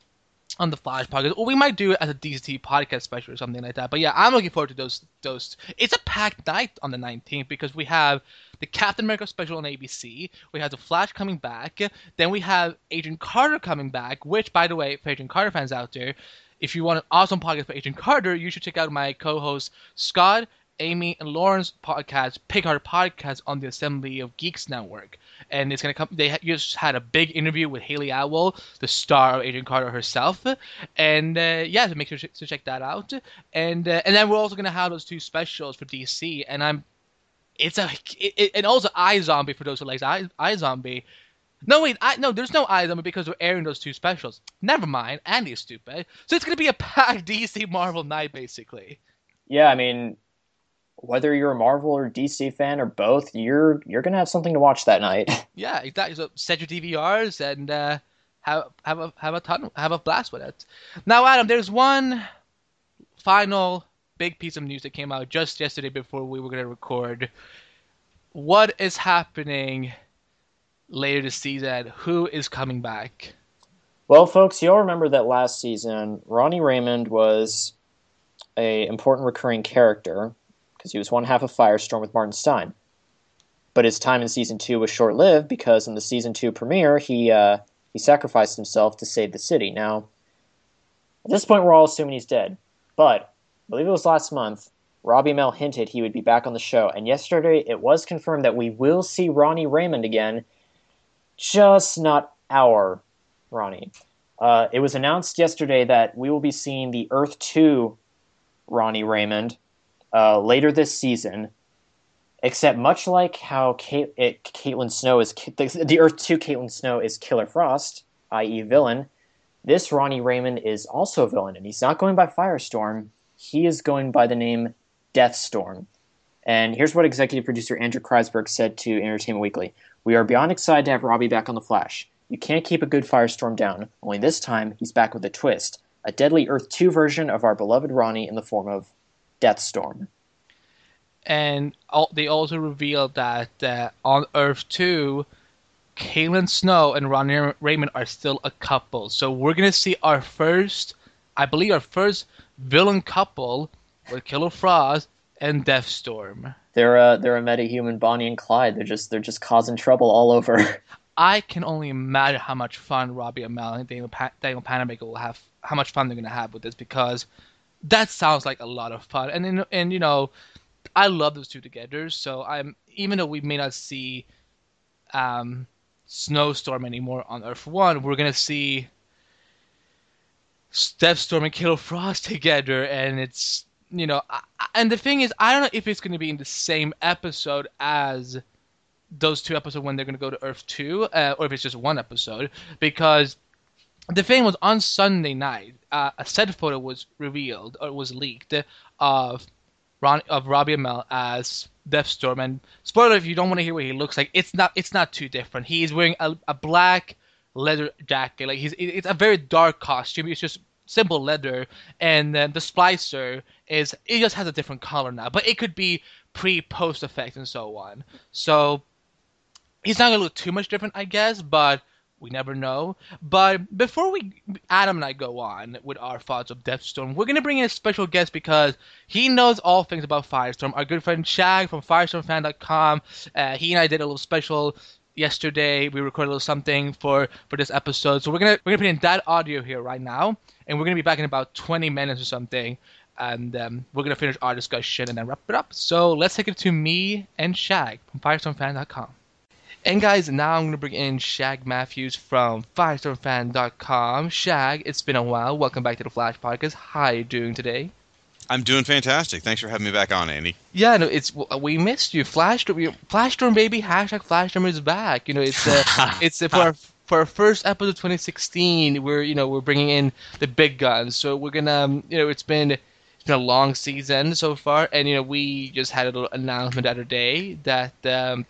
on the Flash podcast, or we might do it as a DCT podcast special or something like that. But yeah, I'm looking forward to those. Those it's a packed night on the 19th because we have the Captain America special on ABC, we have the Flash coming back, then we have Agent Carter coming back. Which, by the way, for Agent Carter fans out there, if you want an awesome podcast for Agent Carter, you should check out my co-host Scott. Amy and Lauren's podcast, Our Podcast, on the Assembly of Geeks Network, and it's gonna come. They just had a big interview with Hayley Atwell, the star of Agent Carter herself, and uh, yeah, so make sure to check that out. And uh, and then we're also gonna have those two specials for DC, and I'm, it's a, it, it- and also iZombie for those who like I, iZombie. No wait, I no, there's no iZombie because we're airing those two specials. Never mind, Andy's stupid. So it's gonna be a packed DC Marvel night basically. Yeah, I mean, whether you're a Marvel or DC fan or both, you're you're gonna have something to watch that night. Yeah, exactly. So set your DVRs and uh, have have a have a ton have a blast with it. Now, Adam, there's one final big piece of news that came out just yesterday before we were going to record. What is happening later this season? Who is coming back? Well, folks, you'll remember that last season, Ronnie Raymond was a important recurring character because he was one half of Firestorm with Martin Stein. But his time in season two was short lived because in the season two premiere, he uh, he sacrificed himself to save the city. Now, at this point, we're all assuming he's dead. But I believe it was last month, Robbie Amell hinted he would be back on the show, and yesterday it was confirmed that we will see Ronnie Raymond again, just not our Ronnie. Uh, it was announced yesterday that we will be seeing the Earth 2 Ronnie Raymond uh, later this season. Except much like how Kate, it, Caitlin Snow is the, the Earth 2 Caitlin Snow is Killer Frost, i.e., villain. This Ronnie Raymond is also a villain, and he's not going by Firestorm. He is going by the name Deathstorm. And here's what executive producer Andrew Kreisberg said to Entertainment Weekly We are beyond excited to have Robbie back on The Flash. You can't keep a good firestorm down, only this time he's back with a twist a deadly Earth 2 version of our beloved Ronnie in the form of Deathstorm. And they also revealed that uh, on Earth 2, Caitlin Snow and Ronnie Raymond are still a couple. So we're going to see our first, I believe, our first villain couple with Killer Frost and Deathstorm. They're a they're a metahuman Bonnie and Clyde. They're just they're just causing trouble all over. I can only imagine how much fun Robbie Amell and Daniel, pa- Danielle Panabaker will have, how much fun they're going to have with this because that sounds like a lot of fun. And and, you know, I love those two together. So I'm even though we may not see um, Snowstorm anymore on Earth One, we're gonna see Deathstorm and Killer Frost together, and it's you know, I, and the thing is, I don't know if it's gonna be in the same episode as those two episodes when they're gonna go to Earth Two, uh, or if it's just one episode, because the thing was on Sunday night, uh, a set photo was revealed or was leaked of Ron of Robbie Amell as Deathstorm. And spoiler, if you don't want to hear what he looks like, it's not it's not too different. He's wearing a, a black leather jacket. Like he's it's a very dark costume. It's just simple leather, and then the splicer is it just has a different color now. But it could be pre post effect and so on. So he's not gonna look too much different, I guess. But we never know. But before we Adam and I go on with our thoughts of Deathstorm, we're gonna bring in a special guest because he knows all things about Firestorm. Our good friend Shag from FirestormFan.com. Uh, he and I did a little special yesterday. We recorded a little something for for this episode. So we're gonna we're gonna put in that audio here right now, and we're gonna be back in about 20 minutes or something. And um, we're gonna finish our discussion and then wrap it up. So let's take it to me and Shag from FirestormFan.com. And guys, now I'm going to bring in Shag Matthews from FirestormFan.com. Shag, it's been a while. Welcome back to the Flash Podcast. How are you doing today? I'm doing fantastic. Thanks for having me back on, Andy. Yeah, no, it's we missed you. Flashstorm, Flashstorm, baby. Hashtag Flashstorm is back. You know, it's uh, it's uh, for our, for our first episode of 2016. We're you know we're bringing in the big guns. So we're gonna um, you know it's been it's been a long season so far, and you know we just had a little announcement the other day that um,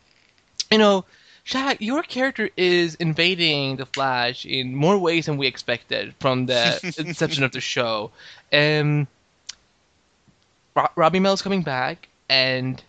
you know Shag, your character is invading the Flash in more ways than we expected from the inception of the show. Um, Ro- Robbie Amell's coming back, and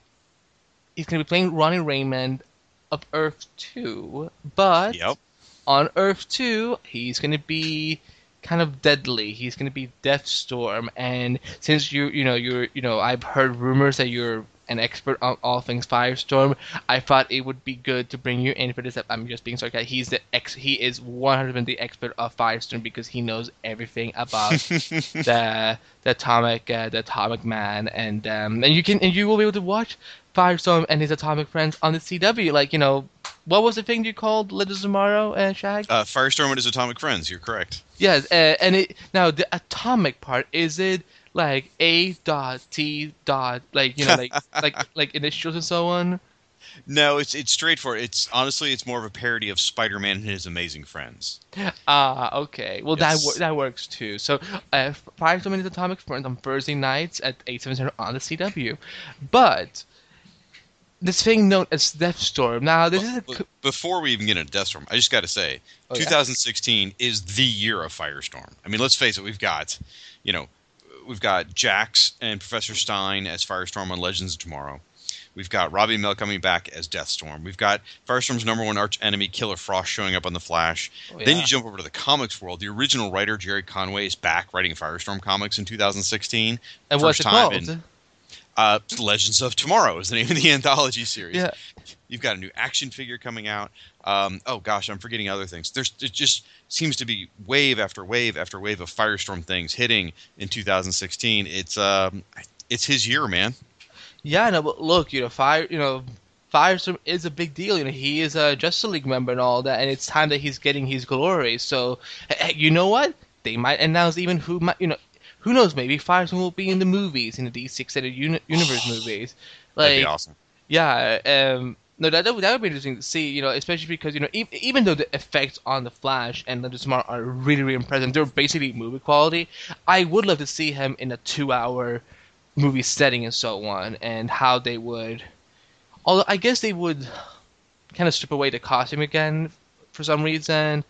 he's going to be playing Ronnie Raymond of Earth 2. But Yep. on Earth 2, he's going to be kind of deadly. He's going to be Deathstorm, and since you you know you're you know I've heard rumors that you're an expert on all things Firestorm, I thought it would be good to bring you in for this. I'm just being sarcastic. He's the ex. He is 100% the expert of Firestorm because he knows everything about the the atomic uh, the atomic man, and um and you can and you will be able to watch Firestorm and his atomic friends on the CW. Like you know, what was the thing you called Legends of Tomorrow, uh, Shag? Uh, Firestorm and his atomic friends. You're correct. Yes, uh, and it now the atomic part is it like A dot T dot like you know like like like initials and so on. No, it's it's straightforward. It's honestly, it's more of a parody of Spider-Man and his amazing friends. Ah, okay. Well, Yes. that that works too. So, uh, Firestorm and his atomic friends on Thursday nights at eight seven zero on the CW, but this thing known as Deathstorm. Now, this is a before we even get into Deathstorm. I just got to say, Oh, yeah. 2016 is the year of Firestorm. I mean, let's face it. We've got, you know, we've got Jax and Professor Stein as Firestorm on Legends of Tomorrow. We've got Robbie Amell coming back as Deathstorm. We've got Firestorm's number one arch enemy, Killer Frost, showing up on the Flash. Then yeah. you jump over to the comics world. The original writer Gerry Conway is back writing Firestorm comics in 2016. and what's it time called? in- uh, Legends of Tomorrow is the name of the anthology series. Yeah. You've got a new action figure coming out. Um, oh gosh, I'm forgetting other things. There's it just seems to be wave after wave after wave of Firestorm things hitting in 2016. It's um, it's his year, man. Yeah, no, but look, you know, fire, you know, Firestorm is a big deal. You know, he is a Justice League member and all that, and it's time that he's getting his glory. So, eh, you know what? They might announce even who might, you know, who knows? Maybe Firestorm will be in the movies, in the DC Extended Uni- Universe movies. Like, That'd be awesome. yeah, um, no, that that would, that would be interesting to see. You know, especially because you know, e- even though the effects on the Flash and Legends of Tomorrow are really, really impressive, they're basically movie quality. I would love to see him in a two-hour movie setting and so on, and how they would. Although I guess they would kind of strip away the costume again for some reason.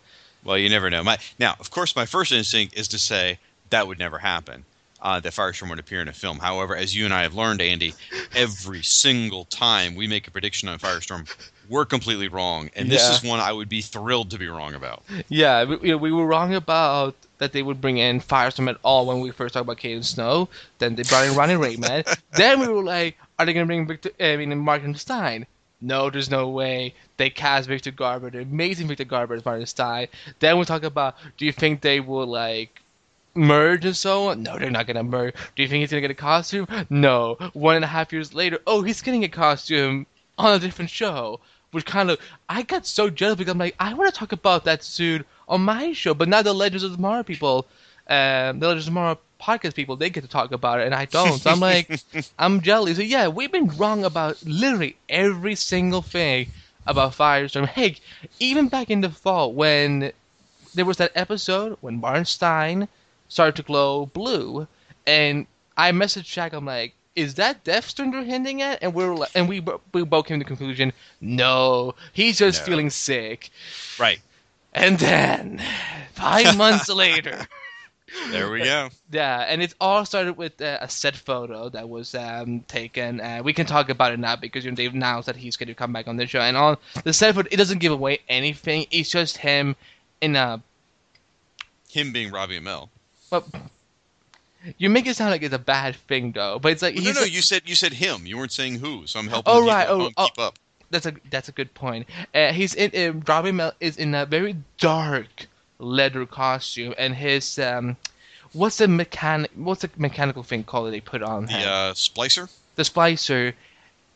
Well, you never know. My now, of course, my first instinct is to say that would never happen. Uh, that Firestorm would appear in a film. However, as you and I have learned, Andy, every single time we make a prediction on Firestorm, we're completely wrong, and this Yeah. is one I would be thrilled to be wrong about. Yeah, we, we were wrong about that they would bring in Firestorm at all when we first talked about Caitlin Snow. Then they brought in Ronnie Raymond. then we were like, are they going to bring Victor? I mean, Martin Stein? No, there's no way. They cast Victor Garber, the amazing Victor Garber as Martin Stein. Then we talk about, do you think they will like merge and so on? No, they're not gonna merge. Do you think he's gonna get a costume? No. One and a half years later, oh, he's getting a costume on a different show. Which kind of, I got so jealous because I'm like, I want to talk about that suit on my show, but now the Legends of Tomorrow people, um, the Legends of Tomorrow podcast people, they get to talk about it, and I don't. So I'm like, I'm jealous. So yeah, we've been wrong about literally every single thing about Firestorm. Heck, even back in the fall when there was that episode when Martin Stein started to glow blue, and I messaged Shag. I'm like, "Is that Deathstorm they're hinting at?" And we're like, and we we both came to the conclusion, no, he's just No. feeling sick. Right And then five months later. there, we go. Yeah, and it all started with uh, a set photo that was um, taken. Uh, we can talk about it now because you know, they've announced that he's going to come back on the show. And on the set photo, it doesn't give away anything. It's just him in a. Him being Robbie Amell. Well, you make it sound like it's a bad thing though, but it's like No, he's. no, a- you said you said him. You weren't saying who, so I'm helping. Oh, right, oh, oh. keep up. that's a that's a good point. Uh, he's in. Uh, Robbie Amell is in a very dark leather costume, and his um, what's the mechanic? What's the mechanical thing called that they put on The him? uh, splicer. the splicer,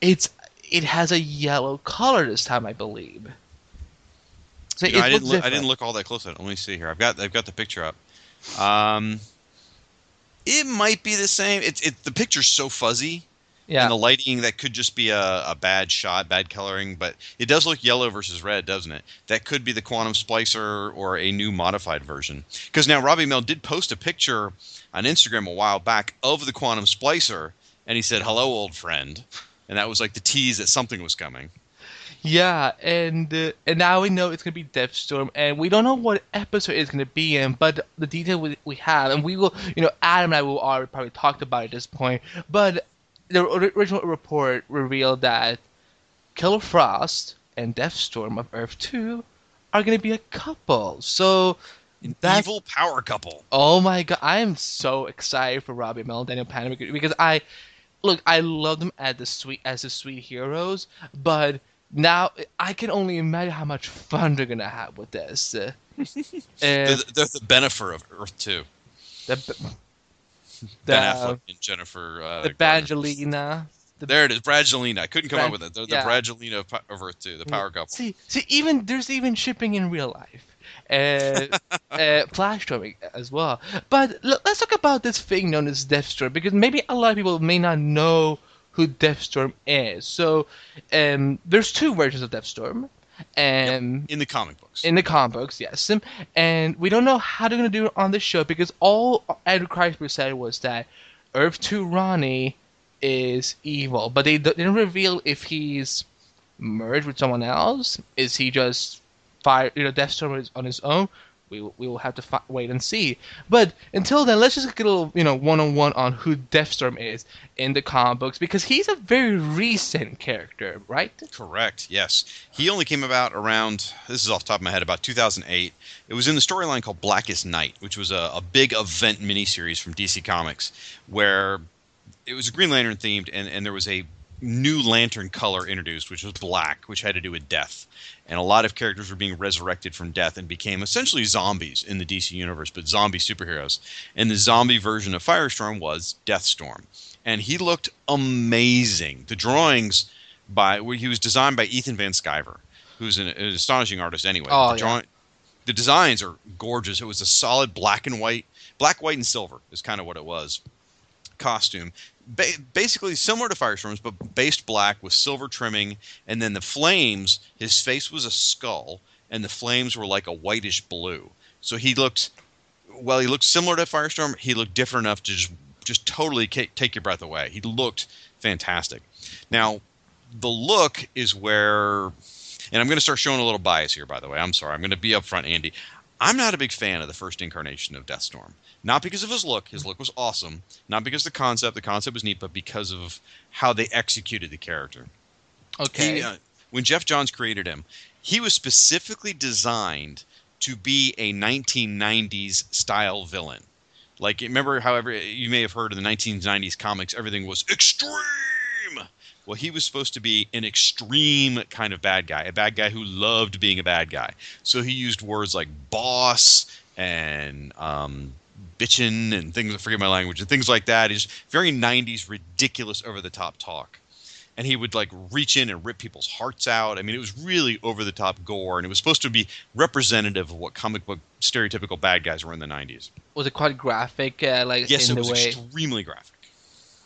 it's it has a yellow color this time, I believe. So You know, I didn't. Look, I didn't look all that close at it. Let me see here. I've got. I've got the picture up. Um, it might be the same. It's. It, the picture's so fuzzy. Yeah, And the lighting that could just be a, a bad shot, bad coloring, but it does look yellow versus red, doesn't it? That could be the Quantum Splicer or a new modified version. Because now Robbie Amell did post a picture on Instagram a while back of the Quantum Splicer, and he said, "Hello, old friend," and that was like the tease that something was coming. Yeah, and uh, and now we know it's gonna be Deathstorm, and we don't know what episode it's gonna be in, but the detail we, we have, and we will, you know, Adam and I will already probably talked about it at this point, but the original report revealed that Killer Frost and Deathstorm of Earth Two are gonna be a couple. So that's Evil power couple. Oh my god, I am so excited for Robbie Amell and Daniel Pan because I look, I love them as the sweet as the sweet heroes, but now I can only imagine how much fun they're gonna have with this. Uh, They're, the- they're the Bennifer of Earth Two. the Ben Affleck and Jennifer. Uh, the Garner. Bangelina. The, There it is, Bradgelina. I couldn't come Brad- up with it. They're the yeah. Bradgelina of, of Earth Two, the power couple. See, see, even there's even shipping in real life. Uh, uh, Flash Storm as well. But look, let's talk about this thing known as Deathstorm because maybe a lot of people may not know who Deathstorm is. So, um, there's two versions of Deathstorm, and in the comic books. in the comic books, yes, Um, and we don't know how they're gonna do it on the show because all Andrew Kreisberg said was that Earth Two Ronnie is evil, but they didn't reveal if he's merged with someone else. Is he just fire? You know, Deathstorm is on his own. We we will have to fi- wait and see. But until then, let's just get a little, you know, one on one on who Deathstorm is in the comic books because he's a very recent character, right? Correct. Yes, he only came about around. This is off the top of my head. About 2008. It was in the storyline called Blackest Night, which was a, a big event miniseries from DC Comics, where it was Green Lantern themed, and, and there was a new lantern color introduced, which was black, which had to do with death. And a lot of characters were being resurrected from death and became essentially zombies in the DC universe, but zombie superheroes. And the zombie version of Firestorm was Deathstorm. And he looked amazing. The drawings by well, he was designed by Ethan Van Sciver, who's an, an astonishing artist anyway. Oh, the, yeah. the designs are gorgeous. It was a solid black and white, black, white, and silver is kind of what it was. Costume, ba- basically similar to Firestorm's, but based black with silver trimming, and then the flames. His face was a skull, and the flames were like a whitish blue. So he looked, well, he looked similar to Firestorm. He looked different enough to just just totally ca- take your breath away. He looked fantastic. Now, the look is where, and I'm going to start showing a little bias here. By the way, I'm sorry. I'm going to be upfront, Andy. I'm not a big fan of the first incarnation of Deathstorm. Not because of his look. His look was awesome. Not because the concept. The concept was neat, but because of how they executed the character. Okay. He, uh, when Geoff Johns created him, he was specifically designed to be a 1990s style villain. Like, remember, however, you may have heard in the 1990s comics, everything was extreme. Well, he was supposed to be an extreme kind of bad guy, a bad guy who loved being a bad guy. So he used words like boss and um, bitchin' and things, I forget my language, and things like that. He's very 90s, ridiculous, over the top talk and he would like reach in and rip people's hearts out. I mean, it was really over the top gore, and it was supposed to be representative of what comic book stereotypical bad guys were in the '90s. Was it quite graphic? Uh, like Yes, in it was way. extremely graphic.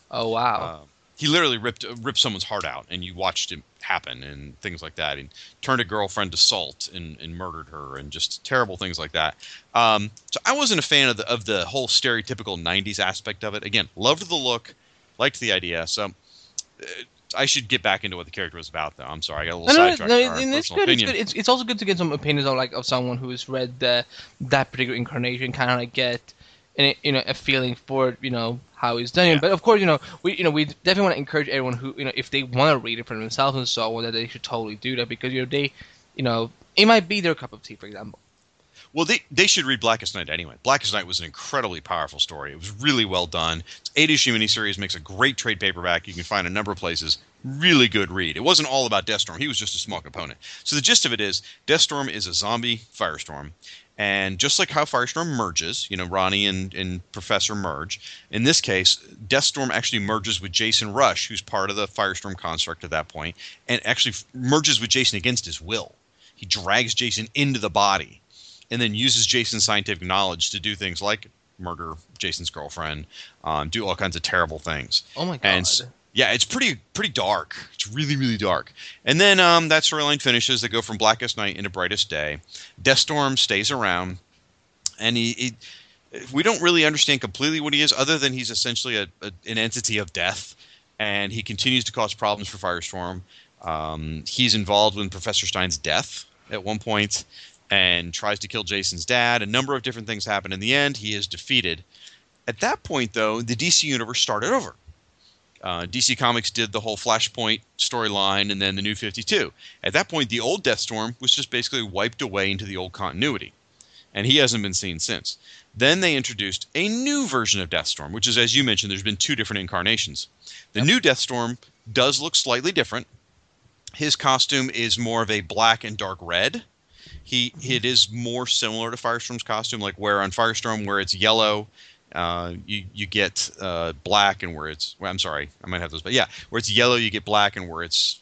Oh wow. Um, he literally ripped ripped someone's heart out, and you watched it happen, and things like that. And turned a girlfriend to salt and, and murdered her, and just terrible things like that. Um, so I wasn't a fan of the of the whole stereotypical '90s aspect of it. Again, loved the look, liked the idea. So. Uh, I should get back into what the character was about, though. I'm sorry, I got a little no, no, sidetracked. no, our and it's good. It's good. It's, it's also good to get some opinions of like of someone who has read the, that particular incarnation, kind of like get, an, you know, a feeling for you know how he's done it. Yeah. But of course, you know, we you know we definitely want to encourage everyone who you know if they want to read it for themselves and so on, that they should totally do that because you know they, you know, it might be their cup of tea, for example. Well, they, they should read Blackest Night anyway. Blackest Night was an incredibly powerful story. It was really well done. It's eight issue miniseries, makes a great trade paperback. You can find a number of places. Really good read. It wasn't all about Deathstorm. He was just a small component. So the gist of it is Deathstorm is a zombie firestorm. And just like how Firestorm merges, you know, Ronnie and, and Professor merge, in this case, Deathstorm actually merges with Jason Rusch, who's part of the Firestorm construct at that point, and actually f- merges with Jason against his will. He drags Jason into the body and then uses Jason's scientific knowledge to do things like murder Jason's girlfriend, um, do all kinds of terrible things. Oh my god. And yeah, it's pretty pretty dark. It's really really dark. And then um, that storyline finishes. They go from Blackest Night into Brightest Day. Deathstorm stays around, and he, he we don't really understand completely what he is, other than he's essentially a, a, an entity of death, and he continues to cause problems for Firestorm. Um, he's involved in Professor Stein's death at one point, and tries to kill Jason's dad. A number of different things happen. In the end, he is defeated. At that point, though, the DC universe started over. Uh, DC Comics did the whole Flashpoint storyline and then the New 52. At that point, the old Deathstorm was just basically wiped away into the old continuity, and he hasn't been seen since. Then they introduced a new version of Deathstorm, which is, as you mentioned, there's been two different incarnations. The new Deathstorm does look slightly different. His costume is more of a black and dark red. He it is more similar to Firestorm's costume, like where on Firestorm where it's yellow, uh, you you get uh, black, and where it's well, I'm sorry, I might have those, but yeah, where it's yellow you get black, and where it's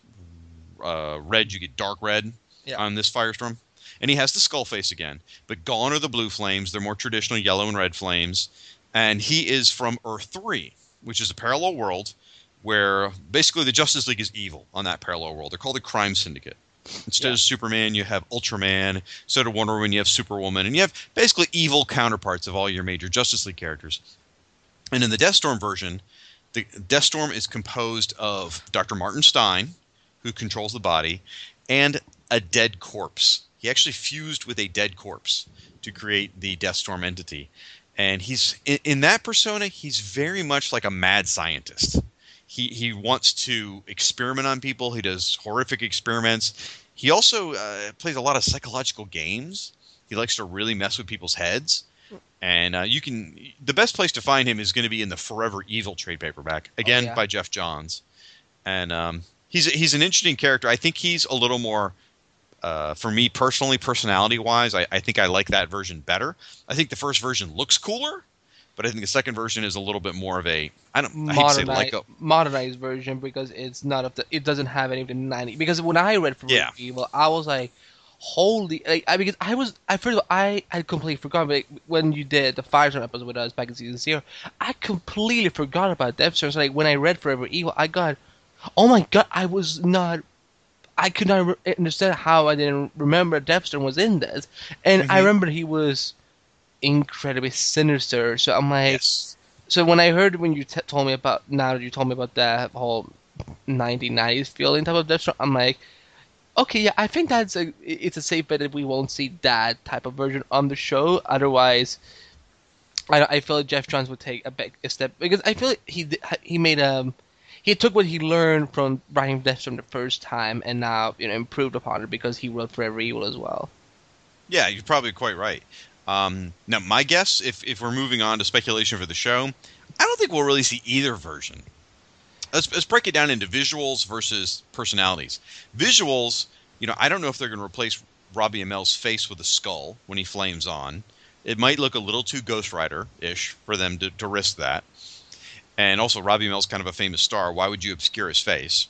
uh, red you get dark red Yeah. on this Firestorm. And he has the skull face again, but gone are the blue flames. They're more traditional yellow and red flames, and he is from Earth Three, which is a parallel world where basically the Justice League is evil on that parallel world. They're called the Crime Syndicate. Instead of Superman, you have Ultraman. Instead of Wonder Woman, you have Superwoman, and you have basically evil counterparts of all your major Justice League characters. And in the Deathstorm version, the Deathstorm is composed of Dr. Martin Stein, who controls the body, and a dead corpse. He actually fused with a dead corpse to create the Deathstorm entity. And he's in, in that persona, he's very much like a mad scientist. He he wants to experiment on people. He does horrific experiments. He also uh, plays a lot of psychological games. He likes to really mess with people's heads. And uh, you can the best place to find him is going to be in the Forever Evil trade paperback again yeah. by Geoff Johns, and um, he's he's an interesting character. I think he's a little more uh, for me personally, personality wise. I, I think I like that version better. I think the first version looks cooler, but I think the second version is a little bit more of a I don't I say like a modernized version because it's not of the it doesn't have any of the 90 because when I read Forever Yeah. Evil I was like holy like, I because I was I first of all I had completely forgotten like, when you did the Firestorm episode with us back in season zero I completely forgot about Deathstorm so like when I read Forever Evil I got oh my god I was not I could not re- understand how I didn't remember Deathstorm was in this and I Mhm. remember he was incredibly sinister so I'm like yes. so when I heard when you t- told me about now that you told me about that whole 1990s feeling type of Deathstroke, I'm like, okay, yeah, I think that's a it's a safe bet that we won't see that type of version on the show. Otherwise, I, I feel like Geoff Johns would take a big a step because I feel like he he made um he took what he learned from writing Deathstorm the first time and now you know improved upon it because he wrote Forever Evil as well. Yeah, you're probably quite right. Um, now, my guess, if if we're moving on to speculation for the show, I don't think we'll really see either version. Let's let's break it down into visuals versus personalities. Visuals, you know, I don't know if they're going to replace Robbie Amell's face with a skull when he flames on. It might look a little too Ghost Rider ish for them to, to risk that. And also, Robbie Amell's kind of a famous star. Why would you obscure his face?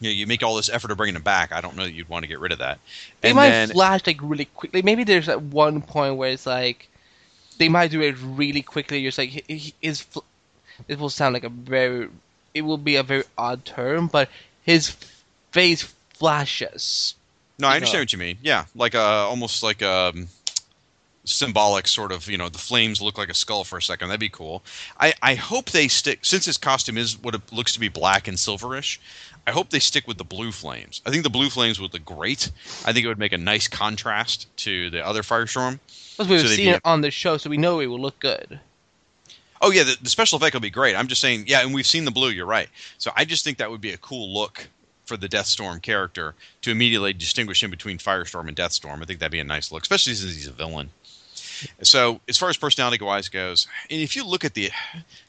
You know, you make all this effort of bringing him back. I don't know that you'd want to get rid of that. They And might then, flash like really quickly. Maybe there's that one point where it's like they might do it really quickly. You're just like his, it will sound like a very, it will be a very odd term, but his face flashes. No, I understand know. what you mean. Yeah, like a almost like a um, symbolic sort of. You know, the flames look like a skull for a second. That'd be cool. I I hope they stick since his costume is what it looks to be black and silverish. I hope they stick with the blue flames. I think the blue flames would look great. I think it would make a nice contrast to the other Firestorm. Because we've So seen be- it on the show, so we know it will look good. Oh yeah, the, the special effect will be great. I'm just saying, yeah, and we've seen the blue. You're right. So I just think that would be a cool look for the Deathstorm character to immediately distinguish him between Firestorm and Deathstorm. I think that'd be a nice look, especially since he's a villain. So as far as personality wise goes, and if you look at the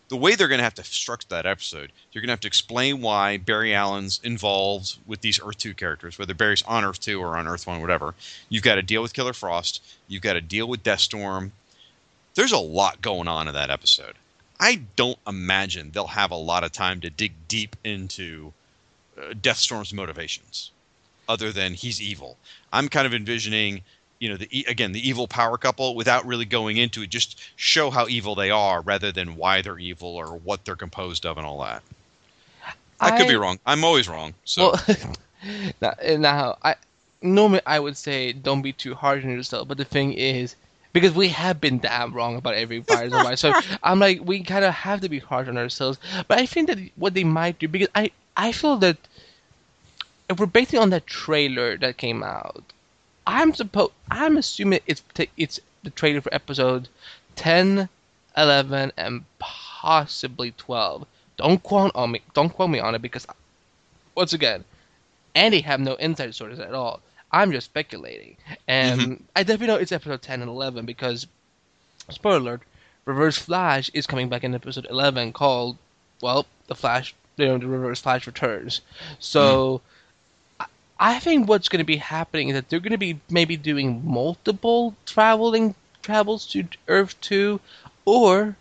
the way they're going to have to structure that episode, you're going to have to explain why Barry Allen's involved with these Earth Two characters, whether Barry's on Earth Two or on Earth One, whatever. You've got to deal with Killer Frost. You've got to deal with Deathstorm there's a lot going on in that episode. I don't imagine they'll have a lot of time to dig deep into uh, Deathstorm's motivations, other than he's evil. I'm kind of envisioning, you know, the again the evil power couple without really going into it. Just show how evil they are, rather than why they're evil or what they're composed of and all that. I, could be wrong. I'm always wrong. So Well, now, now I normally I would say don't be too hard on yourself, but the thing is because we have been damn wrong about every virus virus, so I'm like we kind of have to be hard on ourselves. But I think that what they might do because I I feel that if we're basing on that trailer that came out, I'm supposed I'm assuming it's it's the trailer for episode 10, 11, and possibly 12. Don't quote on me. Don't quote me on it because once again, Andy have no inside sources at all. I'm just speculating, and mm-hmm. I definitely know it's episode 10 and 11 because, spoiler alert, Reverse Flash is coming back in episode 11 called, well, the Flash, you know, the Reverse Flash returns. So, I- I think what's going to be happening is that they're going to be maybe doing multiple traveling travels to Earth 2, or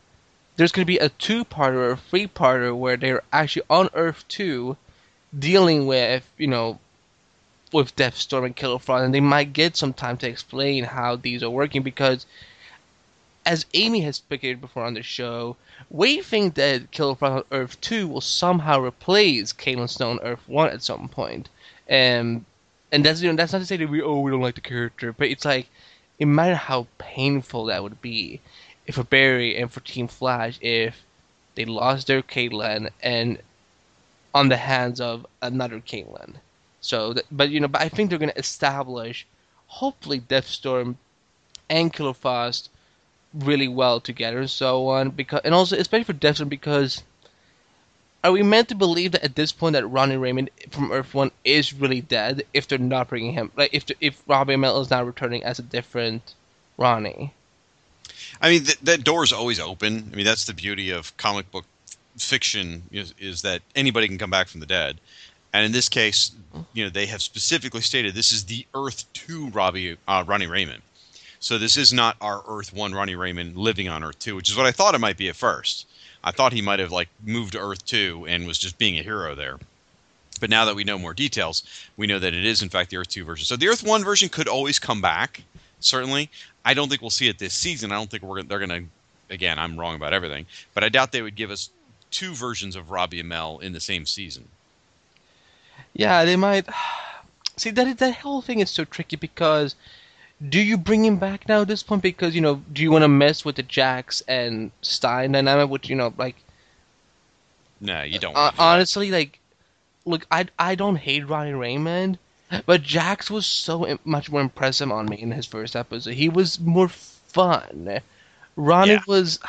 there's going to be a two-parter or a three-parter where they're actually on Earth 2 dealing with, you know, with Deathstorm and Killer Frost, and they might get some time to explain how these are working because, as Amy has speculated before on the show, we think that Killer Frost on Earth 2 will somehow replace Caitlin Stone Earth 1 at some point. And and that's you know that's not to say that we oh we don't like the character, but it's like imagine how painful that would be for Barry and for Team Flash if they lost their Caitlin and on the hands of another Caitlin. So, that, but you know, but I think they're to establish, hopefully, Deathstorm and Killer Frost really well together and so on. Because and also especially for Deathstorm because are we meant to believe that at this point that Ronnie Raymond from Earth One is really dead if they're not bringing him like if if Robbie Amell is now returning as a different Ronnie? I mean, th- that door is always open. I mean, that's the beauty of comic book fiction is, is that anybody can come back from the dead. And in this case, you know, they have specifically stated this is the Earth Two Robbie uh, Ronnie Raymond. So this is not our Earth One Ronnie Raymond living on Earth Two, which is what I thought it might be at first. I thought he might have like moved to Earth Two and was just being a hero there. But now that we know more details, we know that it is in fact the Earth Two version. So the Earth One version could always come back. Certainly, I don't think we'll see it this season. I don't think we're they're going to. Again, I'm wrong about everything, but I doubt they would give us two versions of Robbie Amell in the same season. Yeah, they might. See that that whole thing is so tricky because do you bring him back now at this point? Because you know, do you want to mess with the Jax and Stein dynamic? Which you know, like No, you don't. uh, do honestly, like, look, I I don't hate Ronnie Raymond, but Jax was so much more impressive on me in his first episode. He was more fun. Ronnie Yeah. was.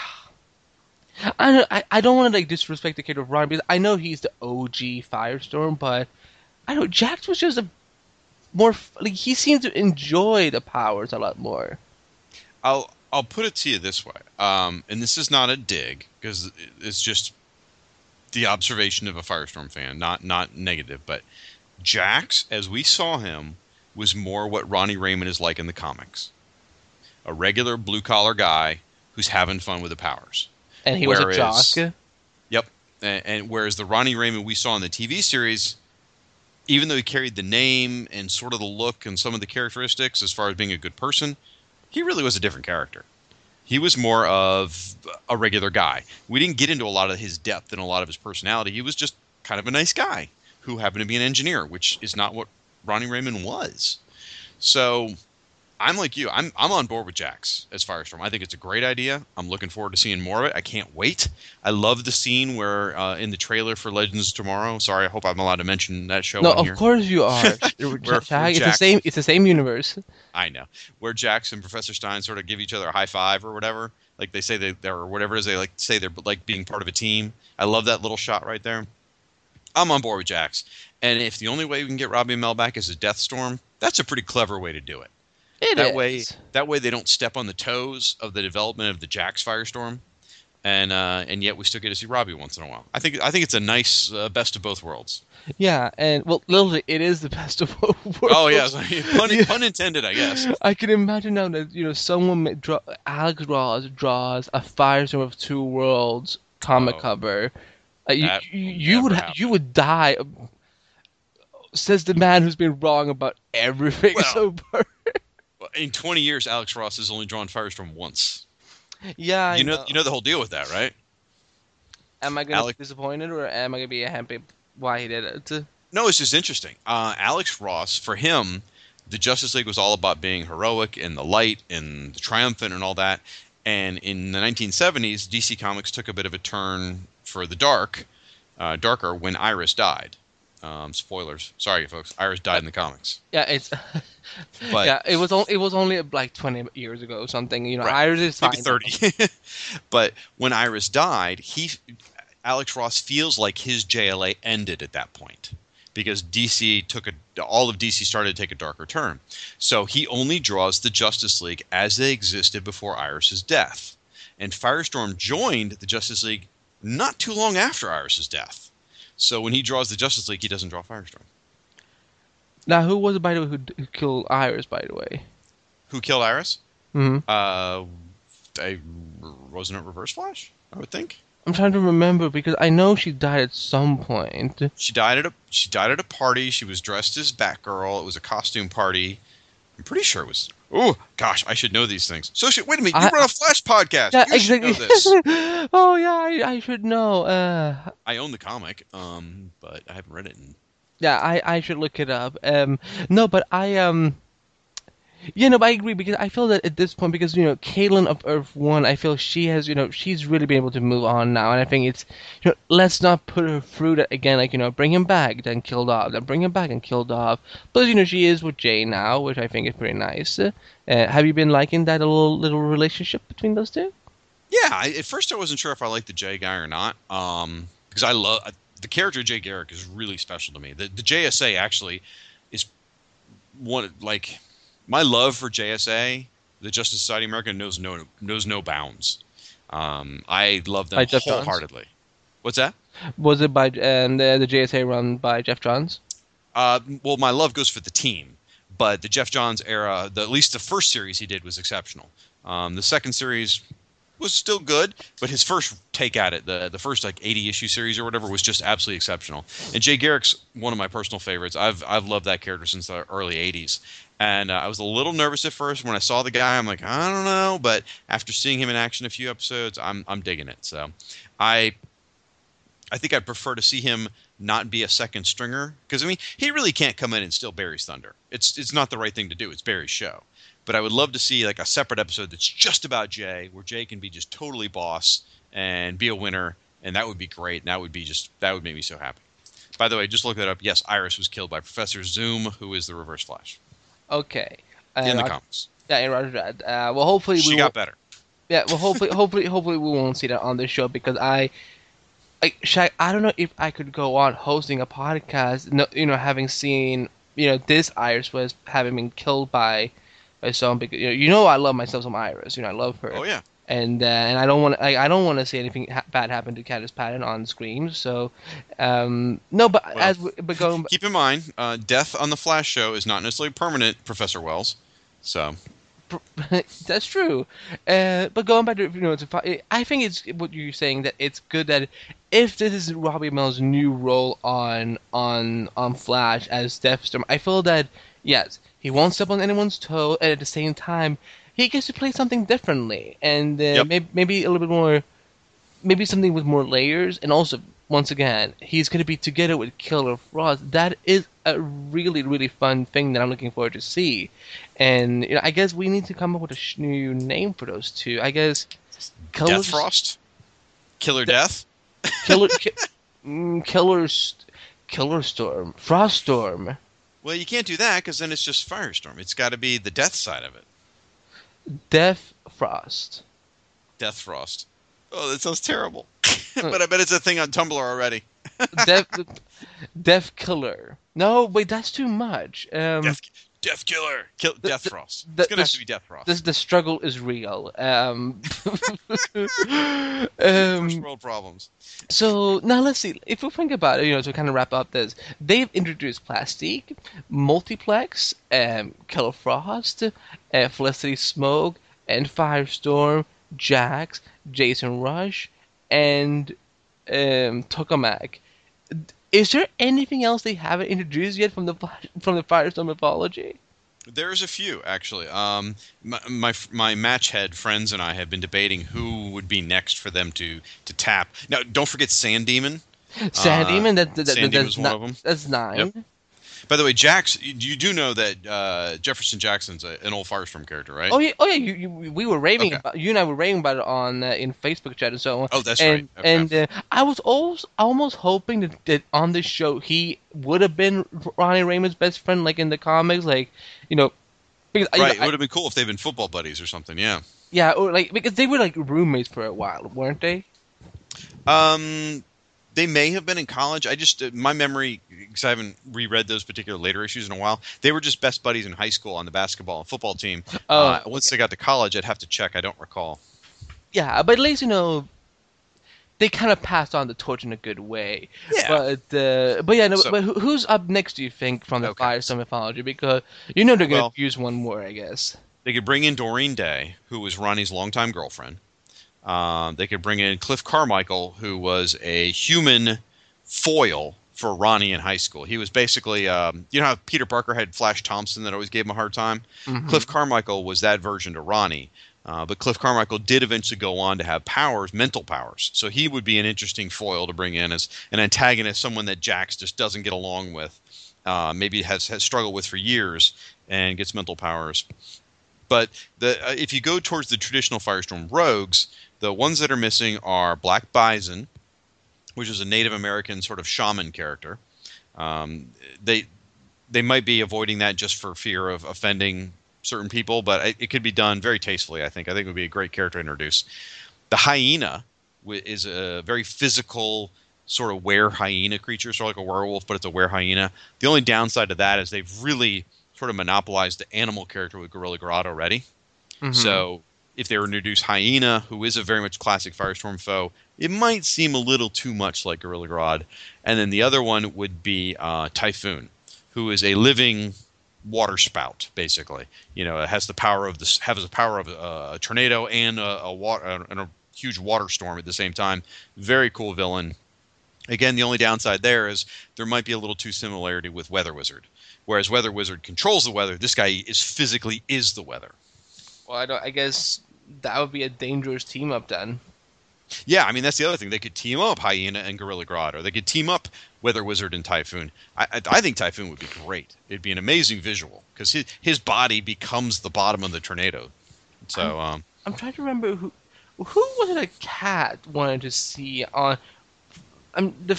I don't, I, I don't want to like disrespect the character of Ronnie because I know he's the OG Firestorm, but I don't. Know, Jax was just a more like he seemed to enjoy the powers a lot more. I'll I'll put it to you this way, um, and this is not a dig because it's just the observation of a Firestorm fan, not not negative. But Jax, as we saw him, was more what Ronnie Raymond is like in the comics, a regular blue collar guy who's having fun with the powers. And he was a Whereas- jock. Yep, and, and whereas the Ronnie Raymond we saw in the TV series, even though he carried the name and sort of the look and some of the characteristics as far as being a good person, he really was a different character. He was more of a regular guy. We didn't get into a lot of his depth and a lot of his personality. He was just kind of a nice guy who happened to be an engineer, which is not what Ronnie Raymond was. So I'm like you. I'm I'm on board with Jax as Firestorm. I think it's a great idea. I'm looking forward to seeing more of it. I can't wait. I love the scene where uh, in the trailer for Legends Tomorrow. Sorry, I hope I'm allowed to mention that show No, of here. course you are. where Jack, it's the Jax- same. It's the same universe. I know where Jax and Professor Stein sort of give each other a high five or whatever. Like they say they or whatever it is they like say they're like being part of a team. I love that little shot right there. I'm on board with Jax. And if the only way we can get Robbie Amell back is a Deathstorm, that's a pretty clever way to do it. It that is. way that way they don't step on the toes of the development of the Jax Firestorm, and uh, and yet we still get to see Robbie once in a while. I think I think it's a nice uh, best of both worlds. Yeah, and well, literally, it is the best of both worlds. Oh yeah, pun, Yeah. pun intended, I guess. I can imagine now that you know someone draw, Alex Ross draws a Firestorm of Two Worlds comic Oh. cover. Uh, you you, will you never would ha- happen. you would die. Says the man who's been wrong about everything Well, so far. In 20 years, Alex Ross has only drawn Firestorm once. yeah, I you know, you know the whole deal with that, right? Am I gonna Alex- be disappointed or am I gonna be happy why he did it? No, it's just interesting. Uh, Alex Ross, for him, the Justice League was all about being heroic and the light and the triumphant and all that. And in the 1970s, DC Comics took a bit of a turn for the dark, uh, darker when Iris died. Um, spoilers, sorry, folks. Iris died in the comics. Yeah, it's But yeah. It was on, it was only like twenty years ago or something. You know, Right. Iris is maybe fine. 30. but when Iris died, he Alex Ross feels like his JLA ended at that point because DC took a all of DC started to take a darker turn. So he only draws the Justice League as they existed before Iris's death. And Firestorm joined the Justice League not too long after Iris's death. So when he draws the Justice League, he doesn't draw Firestorm. Now, who was it by the way who, who killed Iris? By the way. Who killed Iris? hmm Uh, I, wasn't it Reverse Flash? I would think. I'm trying to remember because I know she died at some point. She died at a she died at a party. She was dressed as Batgirl. It was a costume party. I'm pretty sure it was. Oh gosh, I should know these things. So shit, wait a minute. You I- run a Flash podcast. Yeah, you should exactly. know this. oh yeah, I, I should know. Uh, I own the comic, um, but I haven't read it. In, yeah, I, I should look it up. Um, no, but I um, you no, but I agree because I feel that at this point, because you know, Caitlin of Earth One, I feel she has, you know, she's really been able to move on now, and I think it's, you know, let's not put her through that again. Like you know, bring him back, then killed off, then bring him back and killed off. But you know, she is with Jay now, which I think is pretty nice. Uh, have you been liking that little little relationship between those two? yeah, I, at first I wasn't sure if I liked the Jay guy or not, um, because I love the character Jay Garrick is really special to me. The, the JSA actually is one like my love for JSA, the Justice Society of America, knows no knows no bounds. Um, I love them By wholeheartedly. What's that? Was it by and the, the JSA run by Geoff Johns? Uh, well, my love goes for the team, but the Geoff Johns era, the, at least the first series he did was exceptional. Um, the second series was still good, but his first take at it, the the first like 80 issue series or whatever, was just absolutely exceptional. And Jay Garrick's one of my personal favorites. I've I've loved that character since the early 80s. And uh, I was a little nervous at first when I saw the guy. I'm like, I don't know, but after seeing him in action a few episodes, I'm I'm digging it. So, I I think I'd prefer to see him not be a second stringer because I mean he really can't come in and steal Barry's thunder. It's it's not the right thing to do. It's Barry's show. But I would love to see like a separate episode that's just about Jay, where Jay can be just totally boss and be a winner, and that would be great. And that would be just that would make me so happy. By the way, just look that up. Yes, Iris was killed by Professor Zoom, who is the Reverse Flash Okay. in the Uh, comics. Yeah, in Roger that. Uh, well, hopefully She we got will- better. Yeah, well, hopefully, hopefully, hopefully, we won't see that on this show because I, I, Shag, I don't know if I could go on hosting a podcast, no, you know, having seen, you know, this Iris was having been killed by, someone. Because you know, you know, I love myself some Iris. You know, I love her. Oh yeah. And uh, and I don't want I, I don't want to see anything ha- bad happen to Candice Patton on screen. So, um, no, but Well, as we, but going Keep in mind, uh, death on the Flash show is not necessarily permanent, Professor Wells. So That's true. Uh, but going back to you know, to, I think it's what you're saying that it's good that if this is Robbie Amell's new role on on on Flash as Deathstorm, I feel that yes, he won't step on anyone's toe, and at the same time, he gets to play something differently, and uh, Yep. maybe maybe a little bit more, maybe something with more layers, and also once again, he's going to be together with Killer Frost. That is a really really fun thing that I'm looking forward to see. And you know, I guess we need to come up with a sh- new name for those two. I guess Killer Death Frost, Killer Death. Killer, ki- mm, Killer, St- Killer Storm, Frost Storm, Well, you can't do that because then it's just Firestorm. It's got to be the death side of it. Death Frost. Death Frost. Oh, that sounds terrible. but I bet it's a thing on Tumblr already. Death, Death Killer. No, wait, that's too much. Um, Death, Death Killer. Kill, Death the- Frost. the- it's gonna the- have to be Death Frost. this, the struggle is real. Um, First um, world problems. So now let's see. If we think about it, you know, to kind of wrap up this, they've introduced Plastique, Multiplex, um, Killer Frost, uh, Felicity Smoak, and Firestorm, Jax, Jason Rusch, and um, Tokamak. Is there anything else they haven't introduced yet from the from the Firestorm mythology? There's a few actually. Um, my, my my match head friends and I have been debating who would be next for them to to tap. Now, don't forget Sand Demon. Sand Uh, Demon, that, that, that, Sand that's, Demon's one not, of 'em. that's nine. Yep. By the way, Jax, you, you do know that uh, Jefferson Jackson's a, an old Firestorm character, right? Oh yeah, oh yeah. You, you, we were raving Okay. about you and I were raving about it on uh, in Facebook chat and so on. Oh, that's and, right. Okay. And uh, I was almost almost hoping that, that on this show he would have been Ronnie Raymond's best friend, like in the comics, like you know, because right. It would have been cool if they'd been football buddies or something. Yeah. yeah, or like because they were like roommates for a while, weren't they? Um, they may have been in college. I just uh, my memory because I haven't reread those particular later issues in a while. They were just best buddies in high school on the basketball and football team. Oh, uh, once they got to college, I'd have to check. I don't recall. Yeah, but at least you know. They kind of passed on the torch in a good way, Yeah. but uh, but yeah, no, So- but who's up next? Do you think from the Okay. Firestorm mythology? Because you know they're gonna Well- use one more, I guess. They could bring in Doreen Day, who was Ronnie's longtime girlfriend. Um, they could bring in Cliff Carmichael, who was a human foil for Ronnie in high school. He was basically, um, you know how Peter Parker had Flash Thompson that always gave him a hard time? Cliff Carmichael was that version to Ronnie. Uh, but Cliff Carmichael did eventually go on to have powers, mental powers. So he would be an interesting foil to bring in as an antagonist, someone that Jax just doesn't get along with, uh, maybe has, has struggled with for years, and gets mental powers. But the uh, if you go towards the traditional Firestorm rogues, the ones that are missing are Black Bison, which is a Native American sort of shaman character. Um, they they might be avoiding that just for fear of offending certain people, but it, it could be done very tastefully. I think. I think it would be a great character to introduce. The hyena is a very physical sort of were hyena creature, sort of like a werewolf, but it's a were hyena. The only downside to that is they've really sort of monopolized the animal character with Gorilla Grodd already. So if they were to introduce Hyena, who is a very much classic Firestorm foe, it might seem a little too much like Gorilla Grodd. And then the other one would be uh, Typhoon, who is a living water spout, basically. You know, it has the power of this, has the power of a, a tornado and a, a water and a huge water storm at the same time. Very cool villain. Again, the only downside there is there might be a little too similarity with Weather Wizard. Whereas Weather Wizard controls the weather, this guy is physically is the weather. Well, I. I guess that would be a dangerous team up then. Yeah, I mean that's the other thing. They could team up Hyena and Gorilla Grodd, or they could team up Weather Wizard and Typhoon. I, I, I think Typhoon would be great. It'd be an amazing visual because his his body becomes the bottom of the tornado. So um, I'm trying to remember who who was it a cat wanted to see on. I'm the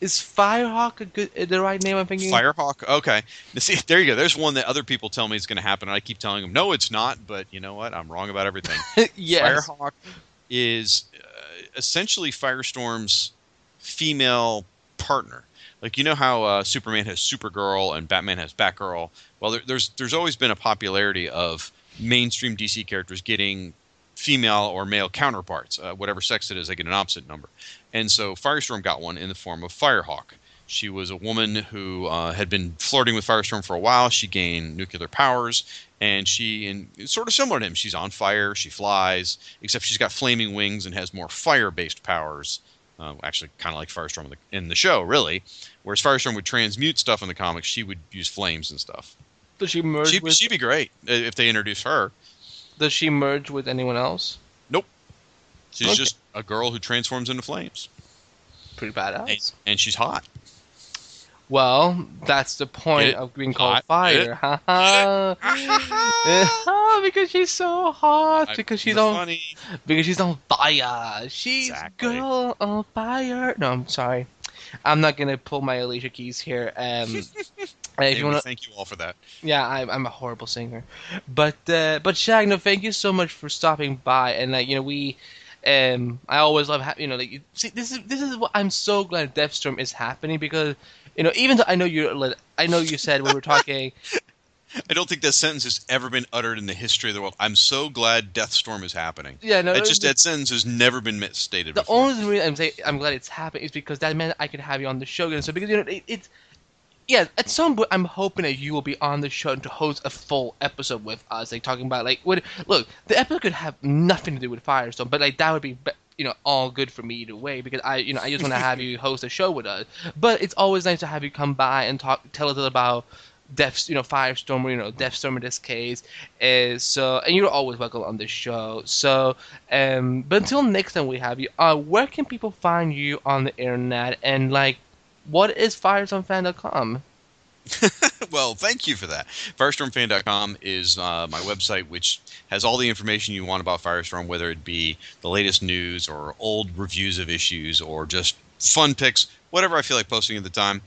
is Firehawk a good the right name? I'm thinking. Firehawk. Okay, see, there you go. There's one that other people tell me is going to happen, and I keep telling them, no, it's not. But you know what? I'm wrong about everything. yes. Firehawk is uh, essentially Firestorm's female partner. Like you know how uh, Superman has Supergirl and Batman has Batgirl. Well, there, there's there's always been a popularity of mainstream DC characters getting female or male counterparts, uh, whatever sex it is, they get an opposite number. And so Firestorm got one in the form of Firehawk. She was a woman who uh, had been flirting with Firestorm for a while. She gained nuclear powers, and she, and it's sort of similar to him, she's on fire, she flies, except she's got flaming wings and has more fire-based powers. Uh, actually, kind of like Firestorm in the, in the show, really. Whereas Firestorm would transmute stuff in the comics, she would use flames and stuff. Does she merge She'd, with? she'd be great uh, if they introduced her. Does she merge with anyone else? Nope. She's Okay. just a girl who transforms into flames, Pretty badass. and, and she's hot. Well, that's the point it? of being called fire. Ha ha. because she's so hot. Because she's on. funny. Because she's on fire. She's Exactly. girl on fire. No, I'm sorry. I'm not gonna pull my Alicia Keys here. Um, if Anyway, you wanna, thank you all for that. yeah, I'm, I'm a horrible singer, but uh, but Shag, no, thank you so much for stopping by. And like you know, we, um, I always love ha- you know, like you- see, this is this is what I'm so glad Deathstorm is happening because you know, even though I know you, are I know you said when we were talking, I don't think that sentence has ever been uttered in the history of the world. I'm so glad Deathstorm is happening. yeah, no, that just that sentence has never been misstated the before. only reason I'm saying I'm glad it's happening is because that meant I could have you on the show. And so because you know, it, it's yeah, at some point I'm hoping that you will be on the show to host a full episode with us, like talking about like what. Look, the episode could have nothing to do with Firestorm, but like that would be. be you know, all good for me either way because I, you know, I just want to have you host a show with us. But it's always nice to have you come by and talk, tell us about Death, you know, Firestorm, or, you know, Deathstorm in this case. Is so, and you're always welcome on the show. So, um, but until next time we have you, uh, where can people find you on the internet? And like, what is FirestormFan.com? well, thank you for that. Firestormfan.com is uh, my website, which has all the information you want about Firestorm, whether it be the latest news or old reviews of issues or just fun picks, whatever I feel like posting at the time.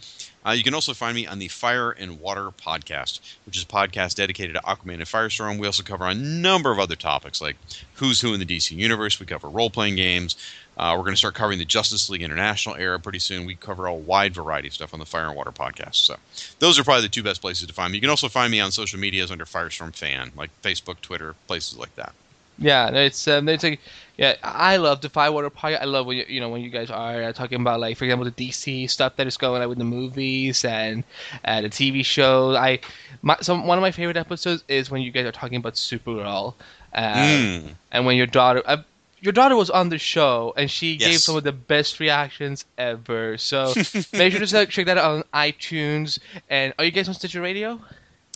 Uh, you can also find me on the Fire and Water podcast, which is a podcast dedicated to Aquaman and Firestorm. We also cover a number of other topics like who's who in the DC universe. We cover role playing games. Uh, we're going to start covering the Justice League International era pretty soon. We cover a wide variety of stuff on the Fire and Water podcast. So those are probably the two best places to find me. You can also find me on social medias under Firestorm Fan, like Facebook, Twitter, places like that. Yeah, it's um, it's like, yeah, I love the Firewater Podcast. I love when you, you know when you guys are uh, talking about like, for example, the DC stuff that is going on with the movies and uh, the TV shows. I, my, some one of my favorite episodes is when you guys are talking about Supergirl, uh, Mm. and when your daughter, uh, your daughter was on the show and she gave some of the best reactions ever. So make sure to check that out on iTunes. And are you guys on Stitcher Radio?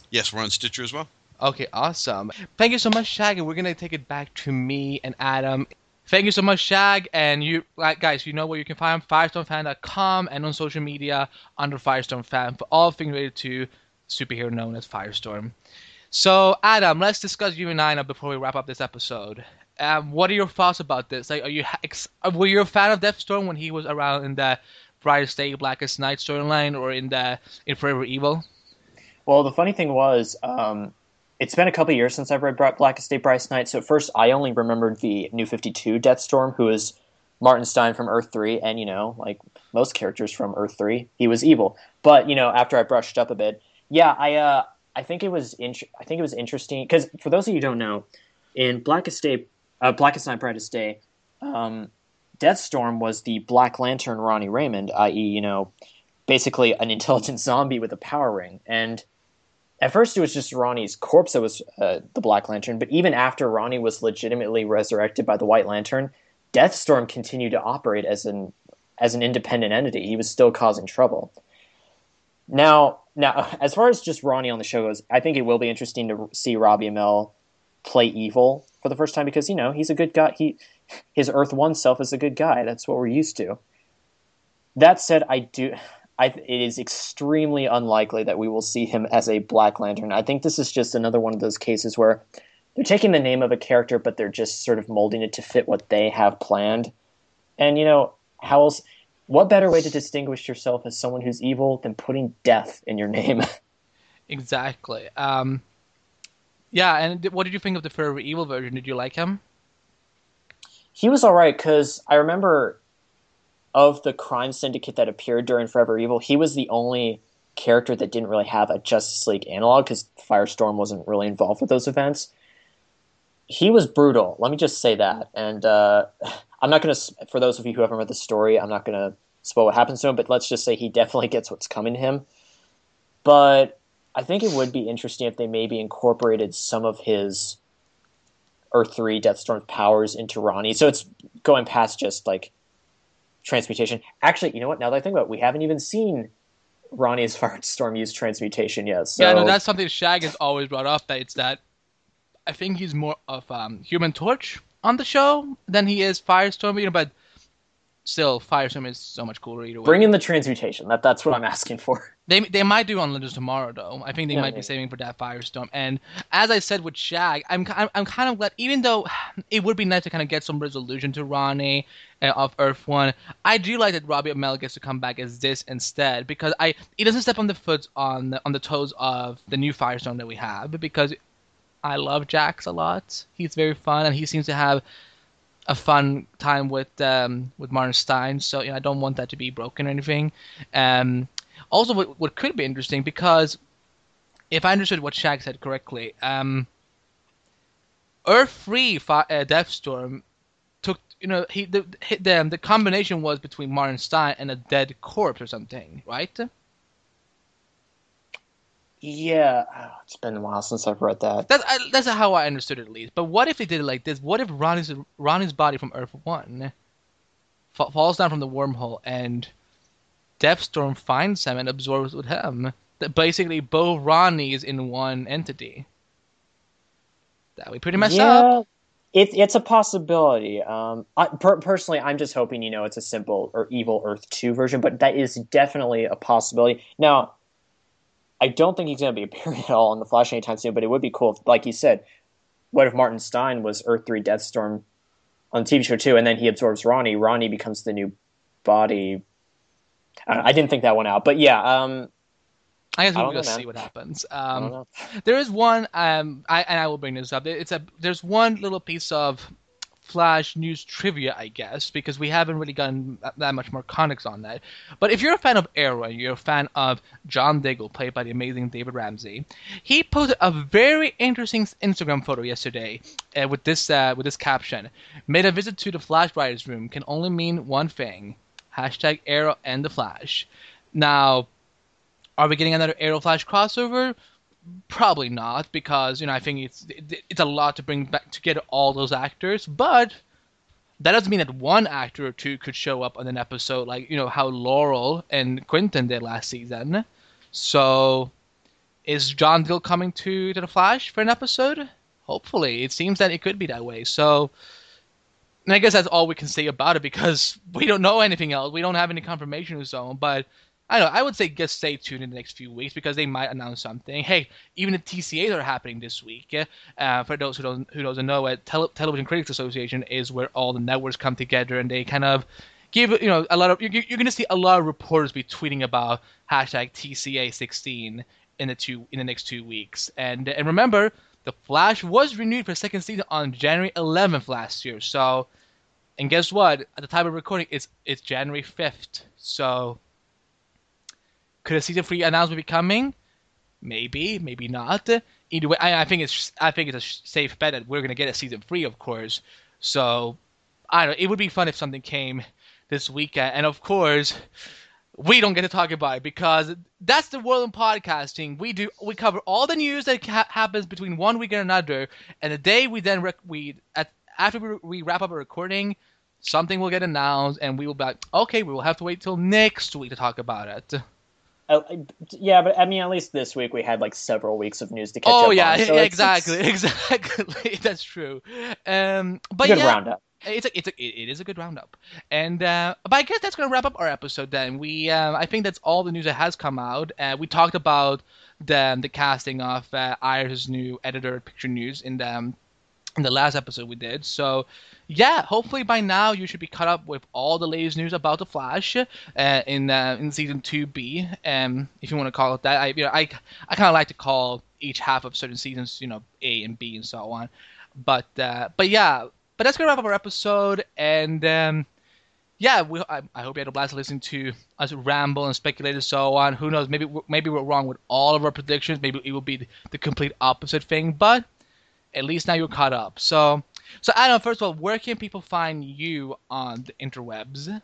Yes, we're on Stitcher as well. Okay, awesome. Thank you so much, Shag, and we're gonna take it back to me and Adam. Thank you so much, Shag, and you, guys, you know where you can find FirestormFan.com and on social media under Firestorm Fan for all things related to superhero known as Firestorm. So, Adam, let's discuss you and I now before we wrap up this episode. Um, what are your thoughts about this? Like, are you were you a fan of Deathstorm when he was around in the Brightest Day, Blackest Night storyline, or in the in Forever Evil? Well, the funny thing was, um, it's been a couple years since I've read Blackest Day, Brightest Night. So at first, I only remembered the New Fifty Two Deathstorm, who is Martin Stein from Earth Three, and you know, like most characters from Earth Three, he was evil. But you know, after I brushed up a bit, yeah, I uh, I think it was I think it was interesting because for those of you who don't know, in Blackest Day, uh, Blackest Night, Brightest Day, um, Deathstorm was the Black Lantern Ronnie Raymond, i.e., you know, basically an intelligent zombie with a power ring. And at first, it was just Ronnie's corpse that was uh, the Black Lantern. But even after Ronnie was legitimately resurrected by the White Lantern, Deathstorm continued to operate as an as an independent entity. He was still causing trouble. Now, now, as far as just Ronnie on the show goes, I think it will be interesting to see Robbie Amell play evil for the first time because you know he's a good guy. He his Earth One self is a good guy. That's what we're used to. That said, I do. I, it is extremely unlikely that we will see him as a Black Lantern. I think this is just another one of those cases where they're taking the name of a character, but they're just sort of molding it to fit what they have planned. And you know, how else? What better way to distinguish yourself as someone who's evil than putting death in your name? Exactly. Um, yeah, and what did you think of the Forever Evil version? Did you like him? he was all right because I remember of the crime syndicate that appeared during Forever Evil, he was the only character that didn't really have a Justice League analog because Firestorm wasn't really involved with those events. He was brutal. Let me just say that. And uh, I'm not going to, for those of you who haven't read the story, I'm not going to spoil what happens to him, but let's just say he definitely gets what's coming to him. But I think it would be interesting if they maybe incorporated some of his Earth 3 Deathstorm powers into Ronnie. So it's going past just like transmutation. Actually, you know what? Now that I think about it, we haven't even seen Ronnie's Firestorm use transmutation yet. So... Yeah, no, that's something Shag has always brought up. That it's that I think he's more of um, Human Torch on the show than he is Firestorm. You know, but still, Firestorm is so much cooler either way. Bring in the transmutation. That that's what I'm asking for. They they might do on Legends tomorrow though. I think they Yeah, might maybe. be saving for that Firestorm. And as I said with Shag, I'm I'm, I'm kind of glad, even though it would be nice to kind of get some resolution to Ronnie uh, of Earth One. I do like that Robbie Amell gets to come back as this instead because I it doesn't step on the foot on the, on the toes of the new Firestorm that we have because I love Jax a lot. He's very fun and he seems to have a fun time with um, with Martin Stein. So you know, I don't want that to be broken or anything. Um, also, what, what could be interesting because if I understood what Shag said correctly, um, Earth Free uh, Deathstorm took you know he the hit them the combination was between Martin Stein and a dead corpse or something, right? Yeah, oh, it's been a while since I've read that. That's I, that's how I understood it at least. But what if they did it like this? What if Ronnie's Ronnie's body from Earth One fa- falls down from the wormhole and Deathstorm finds him and absorbs with him? That basically both Ronnies in one entity. That would be pretty messed yeah, up. It, it's a possibility. Um, I, per, personally, I'm just hoping you know it's a simple or evil Earth Two version, but that is definitely a possibility. Now, I don't think he's going to be appearing at all in the Flash anytime soon, but it would be cool, if, like you said. What if Martin Stein was Earth Three Deathstorm on the TV show too, and then he absorbs Ronnie? Ronnie becomes the new body. I, I didn't think that one out, but yeah. Um, I guess we'll don't know, just man. see what happens. Um, there is one, um, I and I will bring this up. It's a there's one little piece of Flash news trivia, I guess, because we haven't really gotten that, much more context on that. But if you're a fan of Arrow and you're a fan of John Diggle, played by the amazing David Ramsey, he posted a very interesting Instagram photo yesterday uh, with this uh, with this caption: "Made a visit to the Flash writers' room can only mean one thing: hashtag Arrow and the Flash." Now, are we getting another Arrow Flash crossover? Probably not, because you know I think it's it- it's a lot to bring back to get all those actors. But that doesn't mean that one actor or two could show up on an episode, like you know how Laurel and Quentin did last season. So, is John Dill coming to to the Flash for an episode? Hopefully, it seems that it could be that way. So, and I guess that's all we can say about it because we don't know anything else. We don't have any confirmation or so. But I don't know. I would say just stay tuned in the next few weeks because they might announce something. Hey, even the TCAs are happening this week. Uh, for those who don't who doesn't know, it Tele- Television Critics Association is where all the networks come together and they kind of give you know a lot of you're, you're going to see a lot of reporters be tweeting about hashtag TCA16 in the two in the next two weeks. And and remember, the Flash was renewed for second season on January 11th last year. So, and guess what? At the time of recording, it's it's January 5th. So, could a season three announcement be coming? Maybe, maybe not. Either way, I, I think it's I think it's a safe bet that we're gonna get a season three, of course. So, I don't. know. It would be fun if something came this weekend, and of course, we don't get to talk about it because that's the world in podcasting. We do we cover all the news that ha- happens between one week and another, and the day we then rec- we at after we, we wrap up a recording, something will get announced, and we will be like, okay, we will have to wait till next week to talk about it. Uh, yeah, but I mean, at least this week we had like several weeks of news to catch Oh up yeah, on. so it's- exactly, it's exactly. That's true. Um, but good yeah, roundup. it's a, it's a, it is a good roundup. And uh, but I guess that's gonna wrap up our episode. Then we uh, I think that's all the news that has come out. Uh, we talked about the the casting of uh, Iris' new editor at Picture News in the um, in the last episode we did. So yeah, hopefully by now you should be caught up with all the latest news about the Flash uh, in uh, in season two B, um, if you want to call it that. I you know I I kind of like to call each half of certain seasons you know A and B and so on. But uh, but yeah, but that's gonna wrap up our episode and. Um, yeah, we, I, I, hope you had a blast listening to us ramble and speculate and so on. Who knows? Maybe maybe we're wrong with all of our predictions. Maybe it will be the, the complete opposite thing. But at least now you're caught up. So, so Adam, first of all, where can people find you on the interwebs?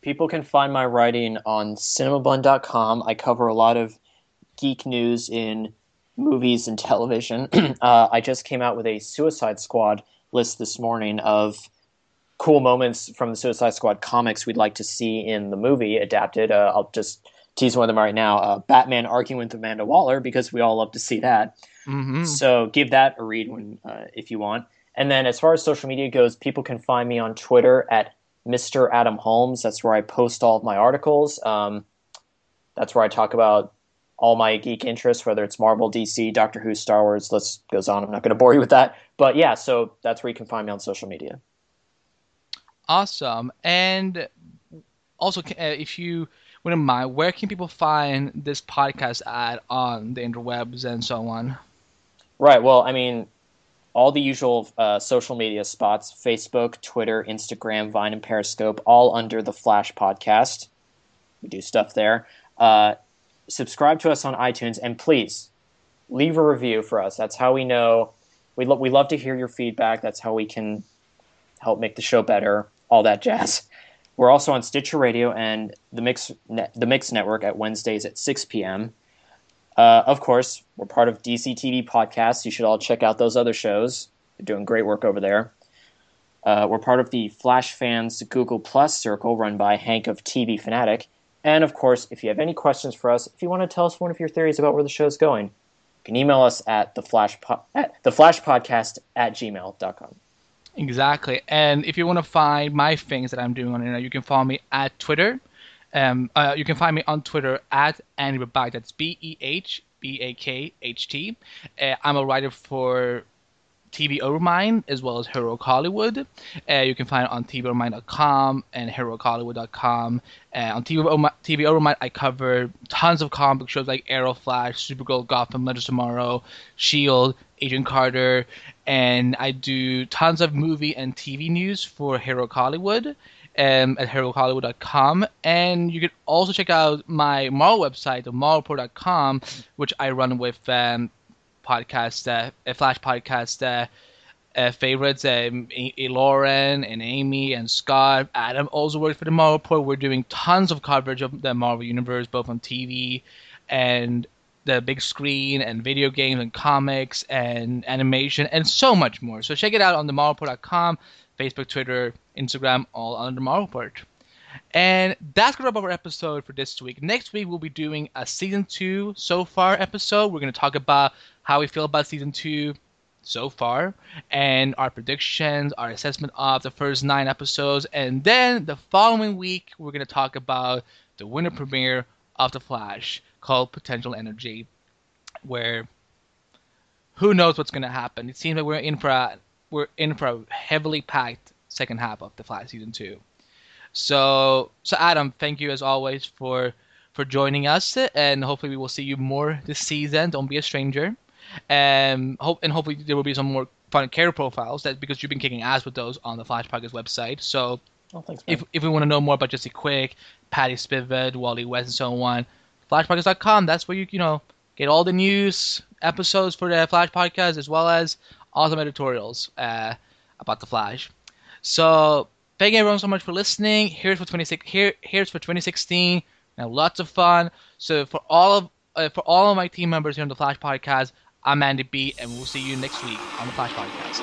People can find my writing on cinemablend.com. I cover a lot of geek news in movies and television. uh, I just came out with a Suicide Squad list this morning of cool moments from the Suicide Squad comics we'd like to see in the movie adapted. Uh, I'll just tease one of them right now. Uh, Batman arguing with Amanda Waller because we all love to see that. Mm-hmm. So give that a read when uh, if you want. And then as far as social media goes, people can find me on Twitter at Mr. Adam Holmes. That's where I post all of my articles. Um, that's where I talk about all my geek interests, whether it's Marvel, DC, Doctor Who, Star Wars. List goes on. I'm not going to bore you with that, but yeah. So that's where you can find me on social media. Awesome. And also, uh, if you wouldn't mind, where can people find this podcast at on the interwebs and so on? Right. Well, I mean, all the usual uh, social media spots Facebook, Twitter, Instagram, Vine, and Periscope, all under the Flash Podcast. We do stuff there. Uh, subscribe to us on iTunes, and please leave a review for us. That's how we know. We, lo- we love to hear your feedback. That's how we can help make the show better, all that jazz. We're also on Stitcher Radio and the Mix, the Mix Network at Wednesdays at 6 p.m. Uh, of course, we're part of DC TV Podcasts. You should all check out those other shows. They're doing great work over there. Uh, we're part of the Flash Fans Google Plus circle run by Hank of TV Fanatic. And of course, if you have any questions for us, if you want to tell us one of your theories about where the show's going, you can email us at the flash po- at the flash podcast at gmail.com. Exactly. And if you want to find my things that I'm doing on internet, you can follow me at Twitter um, uh, you can find me on Twitter at Andy Behbakht. That's B E H B A K H T. Uh, I'm a writer for TV Overmind as well as Heroic Hollywood. Uh, you can find it on TVOvermind.com and HeroicHollywood.com. Uh, on TV, Overmind, TV Overmind, I cover tons of comic shows like Arrow, Flash, Supergirl, Gotham, Legends of Tomorrow, Shield, Agent Carter, and I do tons of movie and TV news for Heroic Hollywood um, at heroichollywood.com. And you can also check out my Marvel website, marvelreport.com, which I run with um, podcast, uh, Flash podcast uh, uh, favorites, um, Lauren and Amy and Scott. Adam also works for the Marvel Report. We're doing tons of coverage of the Marvel Universe, both on TV and the big screen and video games and comics and animation and so much more. So check it out on the marvelreport.com. Facebook, Twitter, Instagram, all under Marvel Report. And that's gonna wrap up our episode for this week. Next week we'll be doing a season two so far episode. We're gonna talk about how we feel about season two so far and our predictions, our assessment of the first nine episodes, and then the following week we're gonna talk about the winter premiere of The Flash called Potential Energy, where who knows what's gonna happen. It seems like we're in for a we're in for a heavily packed second half of the Flash season two. So, so Adam, thank you as always for for joining us, and hopefully we will see you more this season. Don't be a stranger, and hope and hopefully there will be some more fun character profiles. That because you've been kicking ass with those on the Flash Podcast website. So, oh, thanks, if if we want to know more about Jesse Quick, Patty Spivot, Wally West, and so on, FlashPodcast.com. That's where you you know get all the news episodes for the Flash Podcast as well as awesome editorials uh, about the Flash. So thank you everyone so much for listening. Here's for 26. Here, here's for 2016. Now lots of fun. So for all of uh, for all of my team members here on the Flash Podcast, I'm Andy B, and we'll see you next week on the Flash Podcast.